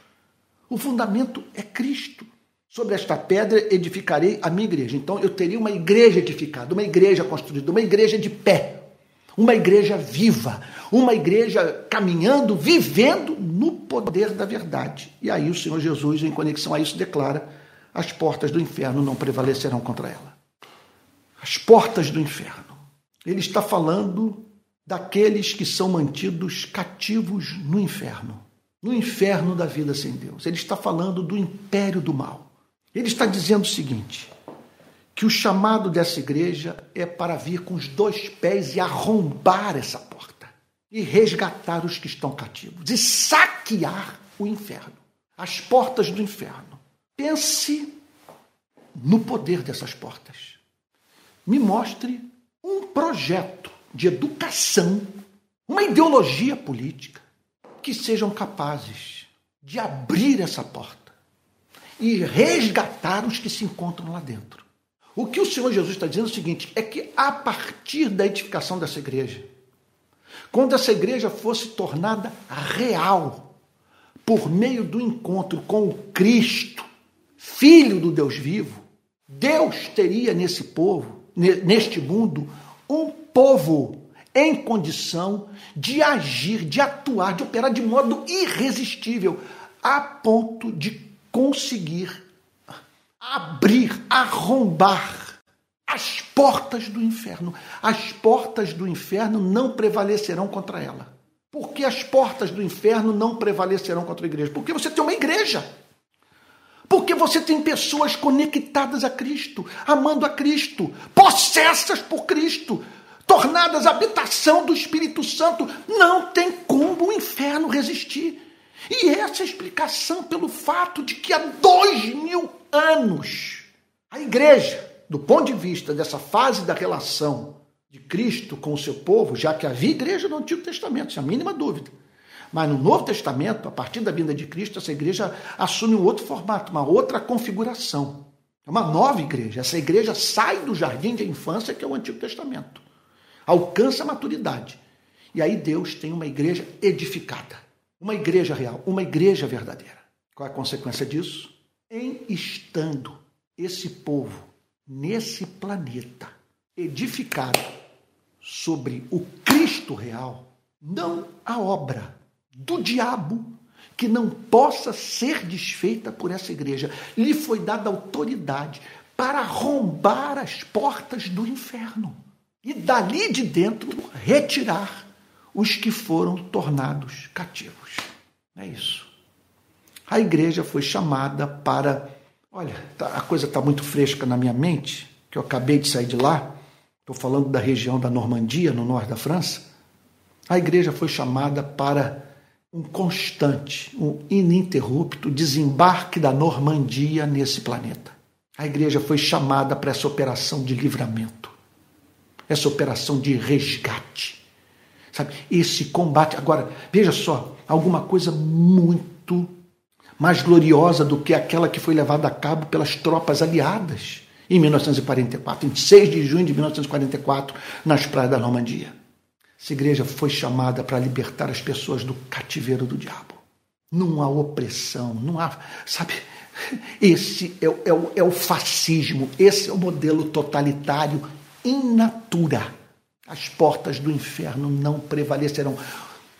O fundamento é Cristo. Sobre esta pedra edificarei a minha igreja. Então eu teria uma igreja edificada, uma igreja construída, uma igreja de pé, uma igreja viva, uma igreja caminhando, vivendo no poder da verdade. E aí o Senhor Jesus, em conexão a isso, declara: as portas do inferno não prevalecerão contra ela. As portas do inferno. Ele está falando daqueles que são mantidos cativos no inferno no inferno da vida sem Deus. Ele está falando do império do mal. Ele está dizendo o seguinte: que o chamado dessa igreja é para vir com os dois pés e arrombar essa porta, e resgatar os que estão cativos, e saquear o inferno, as portas do inferno. Pense no poder dessas portas. Me mostre um projeto de educação, uma ideologia política que sejam capazes de abrir essa porta e resgatar os que se encontram lá dentro. O que o Senhor Jesus está dizendo é o seguinte: é que a partir da edificação dessa igreja, quando essa igreja fosse tornada real, por meio do encontro com o Cristo, Filho do Deus vivo, Deus teria nesse povo, neste mundo, um povo em condição de agir, de atuar, de operar de modo irresistível, a ponto de conseguir abrir, arrombar as portas do inferno. As portas do inferno não prevalecerão contra ela. Por que as portas do inferno não prevalecerão contra a igreja? Porque você tem uma igreja. Porque você tem pessoas conectadas a Cristo, amando a Cristo, possessas por Cristo, tornadas habitação do Espírito Santo, não tem como o inferno resistir. E essa é a explicação pelo fato de que há dois mil anos a igreja, do ponto de vista dessa fase da relação de Cristo com o seu povo, já que havia igreja no Antigo Testamento, sem a mínima dúvida. Mas no Novo Testamento, a partir da vinda de Cristo, essa igreja assume um outro formato, uma outra configuração. É uma nova igreja. Essa igreja sai do jardim de infância, que é o Antigo Testamento alcança a maturidade. E aí Deus tem uma igreja edificada, uma igreja real, uma igreja verdadeira. Qual é a consequência disso? Em estando esse povo nesse planeta edificado sobre o Cristo real, não a obra do diabo que não possa ser desfeita por essa igreja. Lhe foi dada autoridade para arrombar as portas do inferno e dali de dentro retirar os que foram tornados cativos. É isso. A igreja foi chamada para. Olha, tá, a coisa está muito fresca na minha mente, que eu acabei de sair de lá. Estou falando da região da Normandia, no norte da França. A igreja foi chamada para um constante, um ininterrupto desembarque da Normandia nesse planeta. A igreja foi chamada para essa operação de livramento essa operação de resgate. Sabe? Esse combate. Agora, veja só, alguma coisa muito mais gloriosa do que aquela que foi levada a cabo pelas tropas aliadas em 1944, em 6 de junho de 1944, nas praias da Normandia. Essa igreja foi chamada para libertar as pessoas do cativeiro do diabo. Não há opressão, não há. Sabe? Esse é, é, é o fascismo, esse é o modelo totalitário in natura. As portas do inferno não prevalecerão.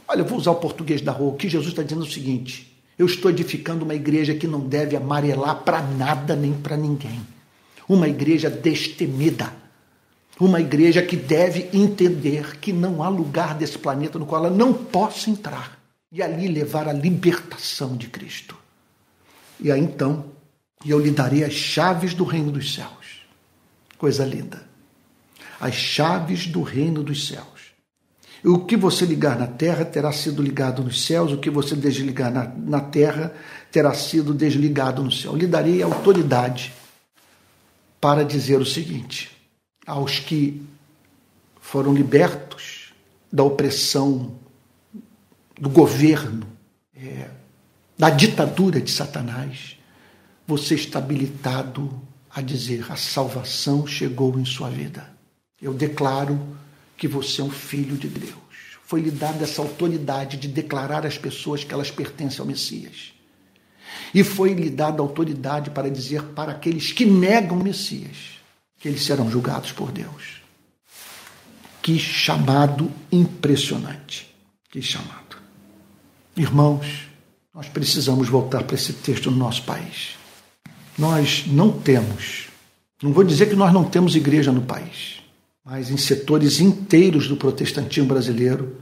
Olha, eu vou usar o português da rua. O que Jesus está dizendo é o seguinte: eu estou edificando uma igreja que não deve amarelar para nada nem para ninguém. Uma igreja destemida. Uma igreja que deve entender que não há lugar desse planeta no qual ela não possa entrar e ali levar a libertação de Cristo. E aí então eu lhe darei as chaves do reino dos céus. Coisa linda. As chaves do reino dos céus. O que você ligar na terra terá sido ligado nos céus, o que você desligar na, na terra terá sido desligado no céu. Lhe darei autoridade para dizer o seguinte: aos que foram libertos da opressão do governo, é, da ditadura de Satanás, você está habilitado a dizer: a salvação chegou em sua vida. Eu declaro que você é um filho de Deus. Foi lhe dada essa autoridade de declarar às pessoas que elas pertencem ao Messias. E foi lhe dada autoridade para dizer para aqueles que negam o Messias que eles serão julgados por Deus. Que chamado impressionante. Que chamado. Irmãos, nós precisamos voltar para esse texto no nosso país. Nós não temos, não vou dizer que nós não temos igreja no país mas em setores inteiros do protestantismo brasileiro,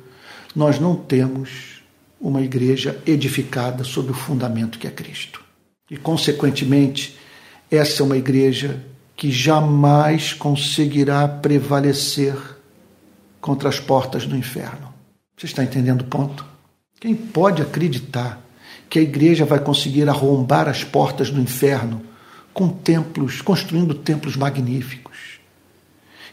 nós não temos uma igreja edificada sobre o fundamento que é Cristo. E, consequentemente, essa é uma igreja que jamais conseguirá prevalecer contra as portas do inferno. Você está entendendo o ponto? Quem pode acreditar que a igreja vai conseguir arrombar as portas do inferno com templos, construindo templos magníficos?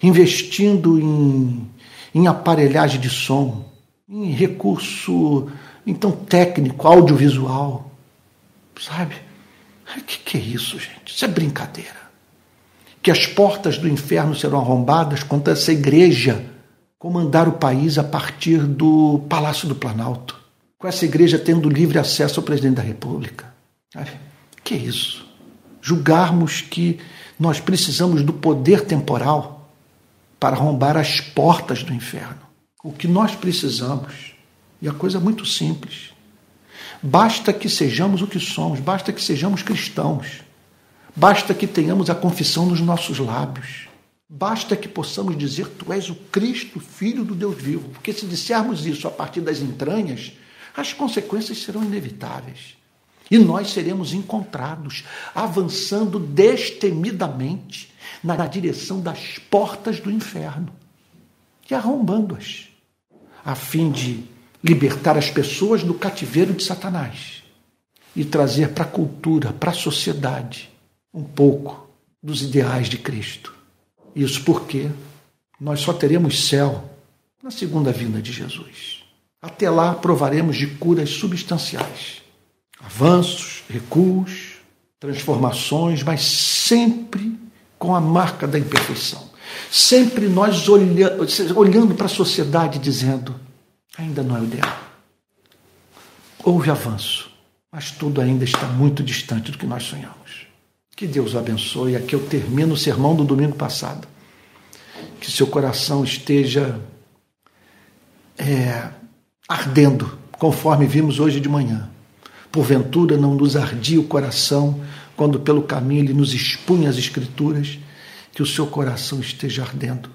Investindo em, em aparelhagem de som, em recurso então técnico, audiovisual, sabe? O que, que é isso, gente? Isso é brincadeira. Que as portas do inferno serão arrombadas contra essa igreja comandar o país a partir do Palácio do Planalto, com essa igreja tendo livre acesso ao presidente da República. Sabe? Que é isso? Julgarmos que nós precisamos do poder temporal para arrombar as portas do inferno. O que nós precisamos, e a coisa é muito simples, basta que sejamos o que somos, basta que sejamos cristãos, basta que tenhamos a confissão nos nossos lábios, basta que possamos dizer: Tu és o Cristo, Filho do Deus vivo, porque se dissermos isso a partir das entranhas, as consequências serão inevitáveis. E nós seremos encontrados avançando destemidamente na direção das portas do inferno e arrombando-as, a fim de libertar as pessoas do cativeiro de Satanás e trazer para a cultura, para a sociedade, um pouco dos ideais de Cristo. Isso porque nós só teremos céu na segunda vinda de Jesus. Até lá provaremos de curas substanciais avanços, recuos, transformações, mas sempre com a marca da imperfeição. Sempre nós olha, olhando para a sociedade dizendo: ainda não é o ideal. Houve avanço, mas tudo ainda está muito distante do que nós sonhamos. Que Deus abençoe. Aqui eu termino o sermão do domingo passado. Que seu coração esteja é, ardendo, conforme vimos hoje de manhã Porventura não nos ardia o coração quando pelo caminho ele nos expunha as Escrituras, que o seu coração esteja ardendo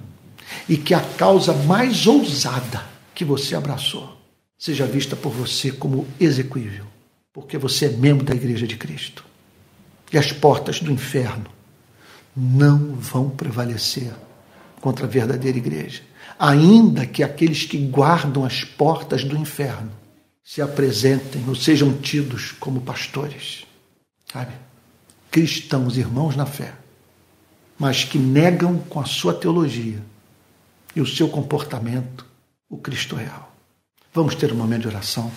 e que a causa mais ousada que você abraçou seja vista por você como execuível, porque você é membro da Igreja de Cristo. E as portas do inferno não vão prevalecer contra a verdadeira igreja, ainda que aqueles que guardam as portas do inferno se apresentem ou sejam tidos como pastores, sabe? Cristãos, irmãos na fé, mas que negam com a sua teologia e o seu comportamento o Cristo real. Vamos ter um momento de oração.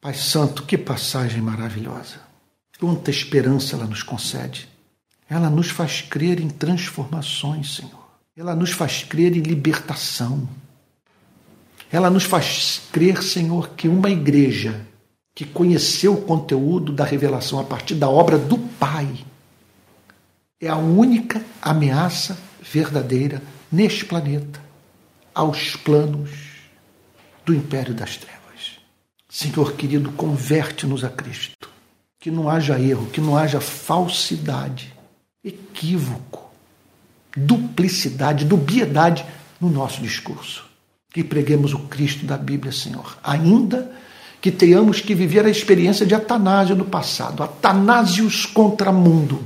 Pai Santo, que passagem maravilhosa. Quanta esperança ela nos concede. Ela nos faz crer em transformações, Senhor. Ela nos faz crer em libertação. Ela nos faz crer, Senhor, que uma igreja que conheceu o conteúdo da revelação a partir da obra do Pai é a única ameaça verdadeira neste planeta aos planos do império das trevas. Senhor querido, converte-nos a Cristo. Que não haja erro, que não haja falsidade, equívoco, duplicidade, dubiedade no nosso discurso. Que preguemos o Cristo da Bíblia, Senhor. Ainda que tenhamos que viver a experiência de Atanásio no passado, Atanásios contra mundo,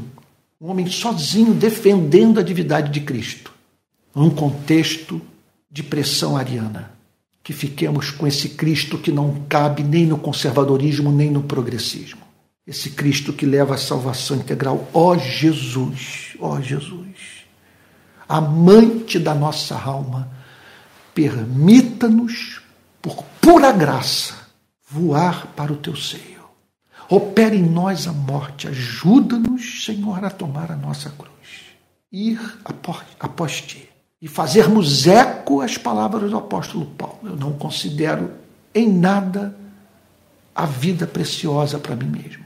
um homem sozinho defendendo a divindade de Cristo, num contexto de pressão ariana. Que fiquemos com esse Cristo que não cabe nem no conservadorismo nem no progressismo. Esse Cristo que leva a salvação integral. Ó Jesus, ó Jesus, amante da nossa alma, permita-nos, por pura graça, voar para o teu seio. Opere em nós a morte, ajuda-nos, Senhor, a tomar a nossa cruz, ir após ti e fazermos eco às palavras do apóstolo Paulo. Eu não considero em nada a vida preciosa para mim mesmo,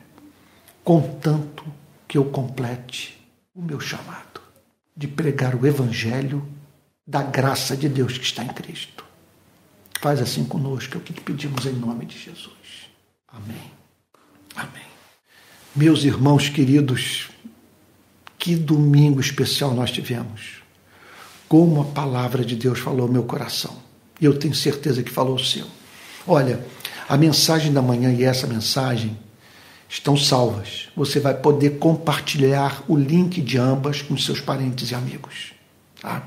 contanto que eu complete o meu chamado de pregar o evangelho da graça de Deus que está em Cristo. Faz assim conosco, é o que pedimos em nome de Jesus. Amém. Amém. Meus irmãos queridos, que domingo especial nós tivemos. Como a palavra de Deus falou ao meu coração. E eu tenho certeza que falou o seu. Olha, a mensagem da manhã e essa mensagem estão salvas. Você vai poder compartilhar o link de ambas com seus parentes e amigos. Tá?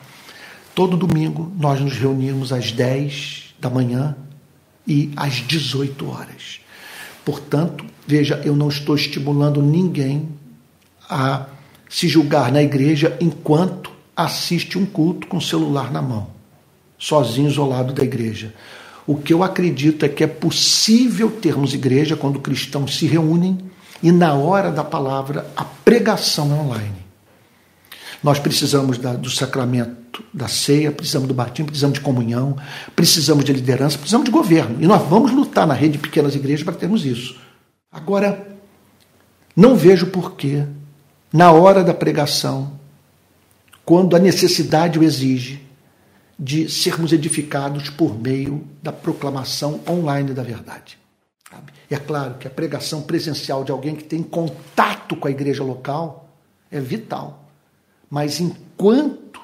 Todo domingo nós nos reunimos às 10 da manhã e às 18 horas. Portanto, veja, eu não estou estimulando ninguém a se julgar na igreja enquanto assiste um culto com o celular na mão, sozinho, isolado da igreja. O que eu acredito é que é possível termos igreja quando cristãos se reúnem e na hora da palavra a pregação é online. Nós precisamos da, do sacramento da ceia, precisamos do batismo, precisamos de comunhão, precisamos de liderança, precisamos de governo. E nós vamos lutar na rede de pequenas igrejas para termos isso. Agora, não vejo porquê, na hora da pregação, quando a necessidade o exige, de sermos edificados por meio da proclamação online da verdade. E é claro que a pregação presencial de alguém que tem contato com a igreja local é vital. Mas enquanto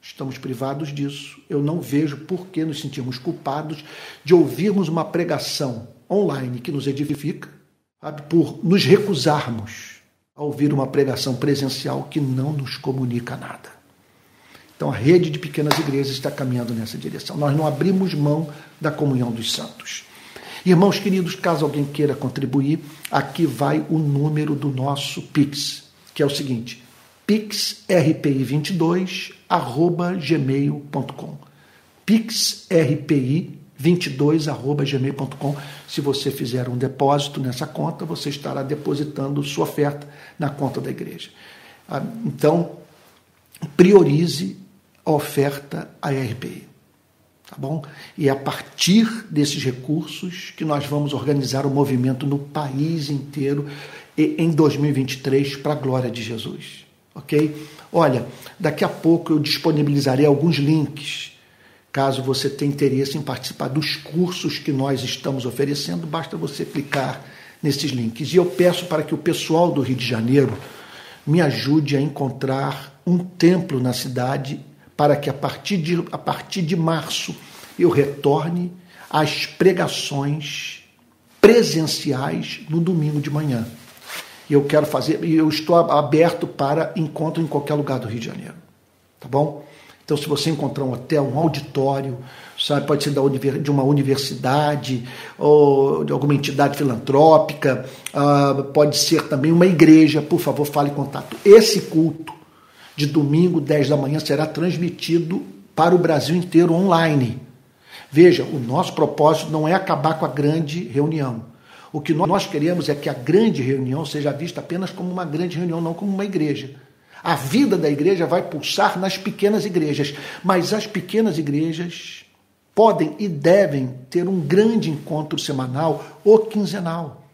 estamos privados disso, eu não vejo por que nos sentirmos culpados de ouvirmos uma pregação online que nos edifica, sabe, por nos recusarmos a ouvir uma pregação presencial que não nos comunica nada. Então a rede de pequenas igrejas está caminhando nessa direção. Nós não abrimos mão da comunhão dos santos. Irmãos queridos, caso alguém queira contribuir, aqui vai o número do nosso Pix, que é o seguinte: pixrpi22@gmail.com. pixrpi22@gmail.com. Se você fizer um depósito nessa conta, você estará depositando sua oferta na conta da igreja. Ah, então, priorize a oferta à RPI. Tá bom? E é a partir desses recursos que nós vamos organizar o movimento no país inteiro em 2023 para a glória de Jesus ok? Olha, daqui a pouco eu disponibilizarei alguns links. Caso você tenha interesse em participar dos cursos que nós estamos oferecendo, basta você clicar nesses links. E eu peço para que o pessoal do Rio de Janeiro me ajude a encontrar um templo na cidade para que a partir de, a partir de março eu retorne às pregações presenciais no domingo de manhã. E eu quero fazer, e eu estou aberto para encontro em qualquer lugar do Rio de Janeiro. Tá bom? Então, se você encontrar um hotel, um auditório, sabe, pode ser de uma universidade ou de alguma entidade filantrópica, uh, pode ser também uma igreja, por favor, fale em contato. Esse culto de domingo, 10 da manhã, será transmitido para o Brasil inteiro online. Veja, o nosso propósito não é acabar com a grande reunião. O que nós queremos é que a grande reunião seja vista apenas como uma grande reunião, não como uma igreja. A vida da igreja vai pulsar nas pequenas igrejas, mas as pequenas igrejas podem e devem ter um grande encontro semanal ou quinzenal.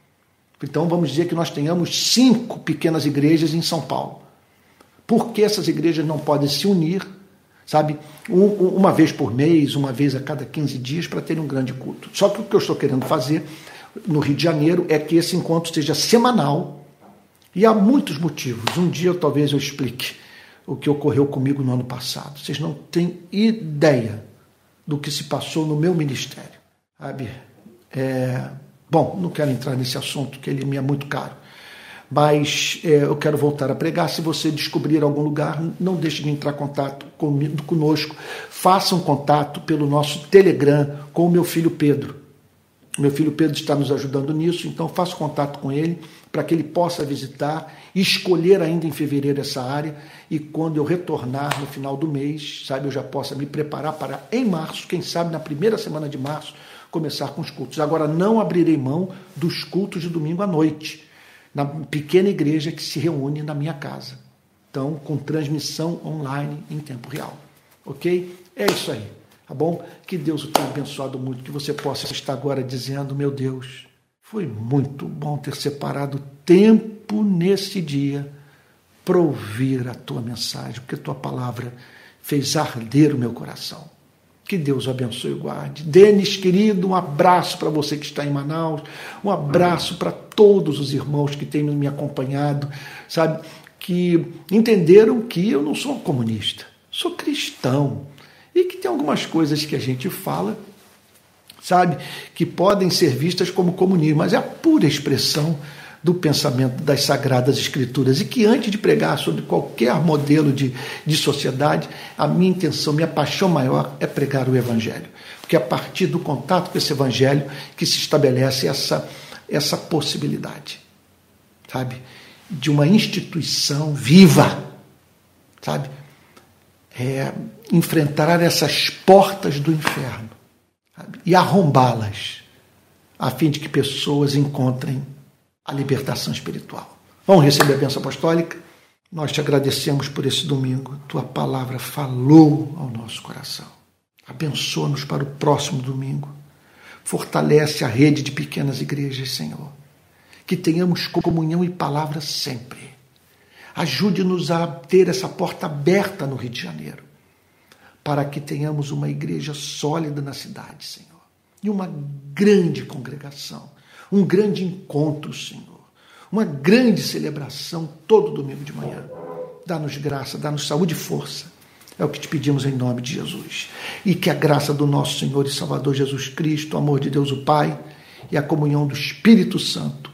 Então vamos dizer que nós tenhamos cinco pequenas igrejas em São Paulo. Por que essas igrejas não podem se unir sabe? uma vez por mês, uma vez a cada 15 dias, para ter um grande culto. Só que o que eu estou querendo fazer no Rio de Janeiro é que esse encontro seja semanal e há muitos motivos. Um dia talvez eu explique o que ocorreu comigo no ano passado. Vocês não têm ideia do que se passou no meu ministério, sabe? É, bom, não quero entrar nesse assunto, que ele me é muito caro. Mas é, eu quero voltar a pregar. Se você descobrir algum lugar, não deixe de entrar em contato comigo, conosco. Faça um contato pelo nosso Telegram com o meu filho Pedro. Meu filho Pedro está nos ajudando nisso, então faça contato com ele para que ele possa visitar, escolher ainda em fevereiro essa área e quando eu retornar no final do mês, sabe, eu já possa me preparar para em março, quem sabe na primeira semana de março, começar com os cultos. Agora não abrirei mão dos cultos de domingo à noite, na pequena igreja que se reúne na minha casa. Então, com transmissão online em tempo real. OK? É isso aí. Tá bom? Que Deus o tenha abençoado muito, que você possa estar agora dizendo: meu Deus, foi muito bom ter separado tempo nesse dia para ouvir a tua mensagem, porque a tua palavra fez arder o meu coração. Que Deus o abençoe e guarde. Denis, querido, um abraço para você que está em Manaus, um abraço para todos os irmãos que têm me acompanhado, sabe, que entenderam que eu não sou comunista, sou cristão tem algumas coisas que a gente fala, sabe, que podem ser vistas como comunismo, mas é a pura expressão do pensamento das Sagradas Escrituras e que antes de pregar sobre qualquer modelo de, de sociedade, a minha intenção, minha paixão maior é pregar o Evangelho. Porque é a partir do contato com esse Evangelho que se estabelece essa, essa possibilidade, sabe, de uma instituição viva, sabe, é, enfrentar essas portas do inferno sabe? e arrombá-las, a fim de que pessoas encontrem a libertação espiritual. Vamos receber a bênção apostólica? Nós te agradecemos por esse domingo. Tua palavra falou ao nosso coração. Abençoa-nos para o próximo domingo. Fortalece a rede de pequenas igrejas, Senhor. Que tenhamos comunhão e palavra sempre Ajude-nos a ter essa porta aberta no Rio de Janeiro, para que tenhamos uma igreja sólida na cidade, Senhor, e uma grande congregação, um grande encontro, Senhor, uma grande celebração todo domingo de manhã. Dá-nos graça, dá-nos saúde e força. É o que te pedimos em nome de Jesus. E que a graça do nosso Senhor e Salvador Jesus Cristo, o amor de Deus o Pai e a comunhão do Espírito Santo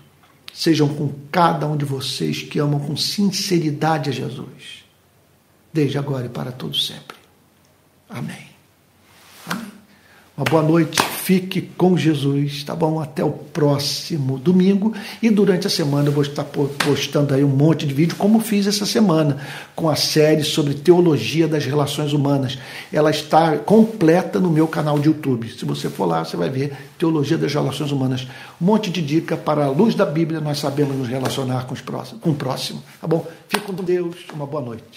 sejam com cada um de vocês que amam com sinceridade a Jesus, desde agora e para todos sempre. Amém. Uma boa noite, fique com Jesus, tá bom? Até o próximo domingo. E durante a semana eu vou estar postando aí um monte de vídeo, como fiz essa semana, com a série sobre teologia das relações humanas. Ela está completa no meu canal de YouTube. Se você for lá, você vai ver teologia das relações humanas. Um monte de dica para a luz da Bíblia, nós sabemos nos relacionar com, os próximos, com o próximo. Tá bom? Fique com Deus, uma boa noite.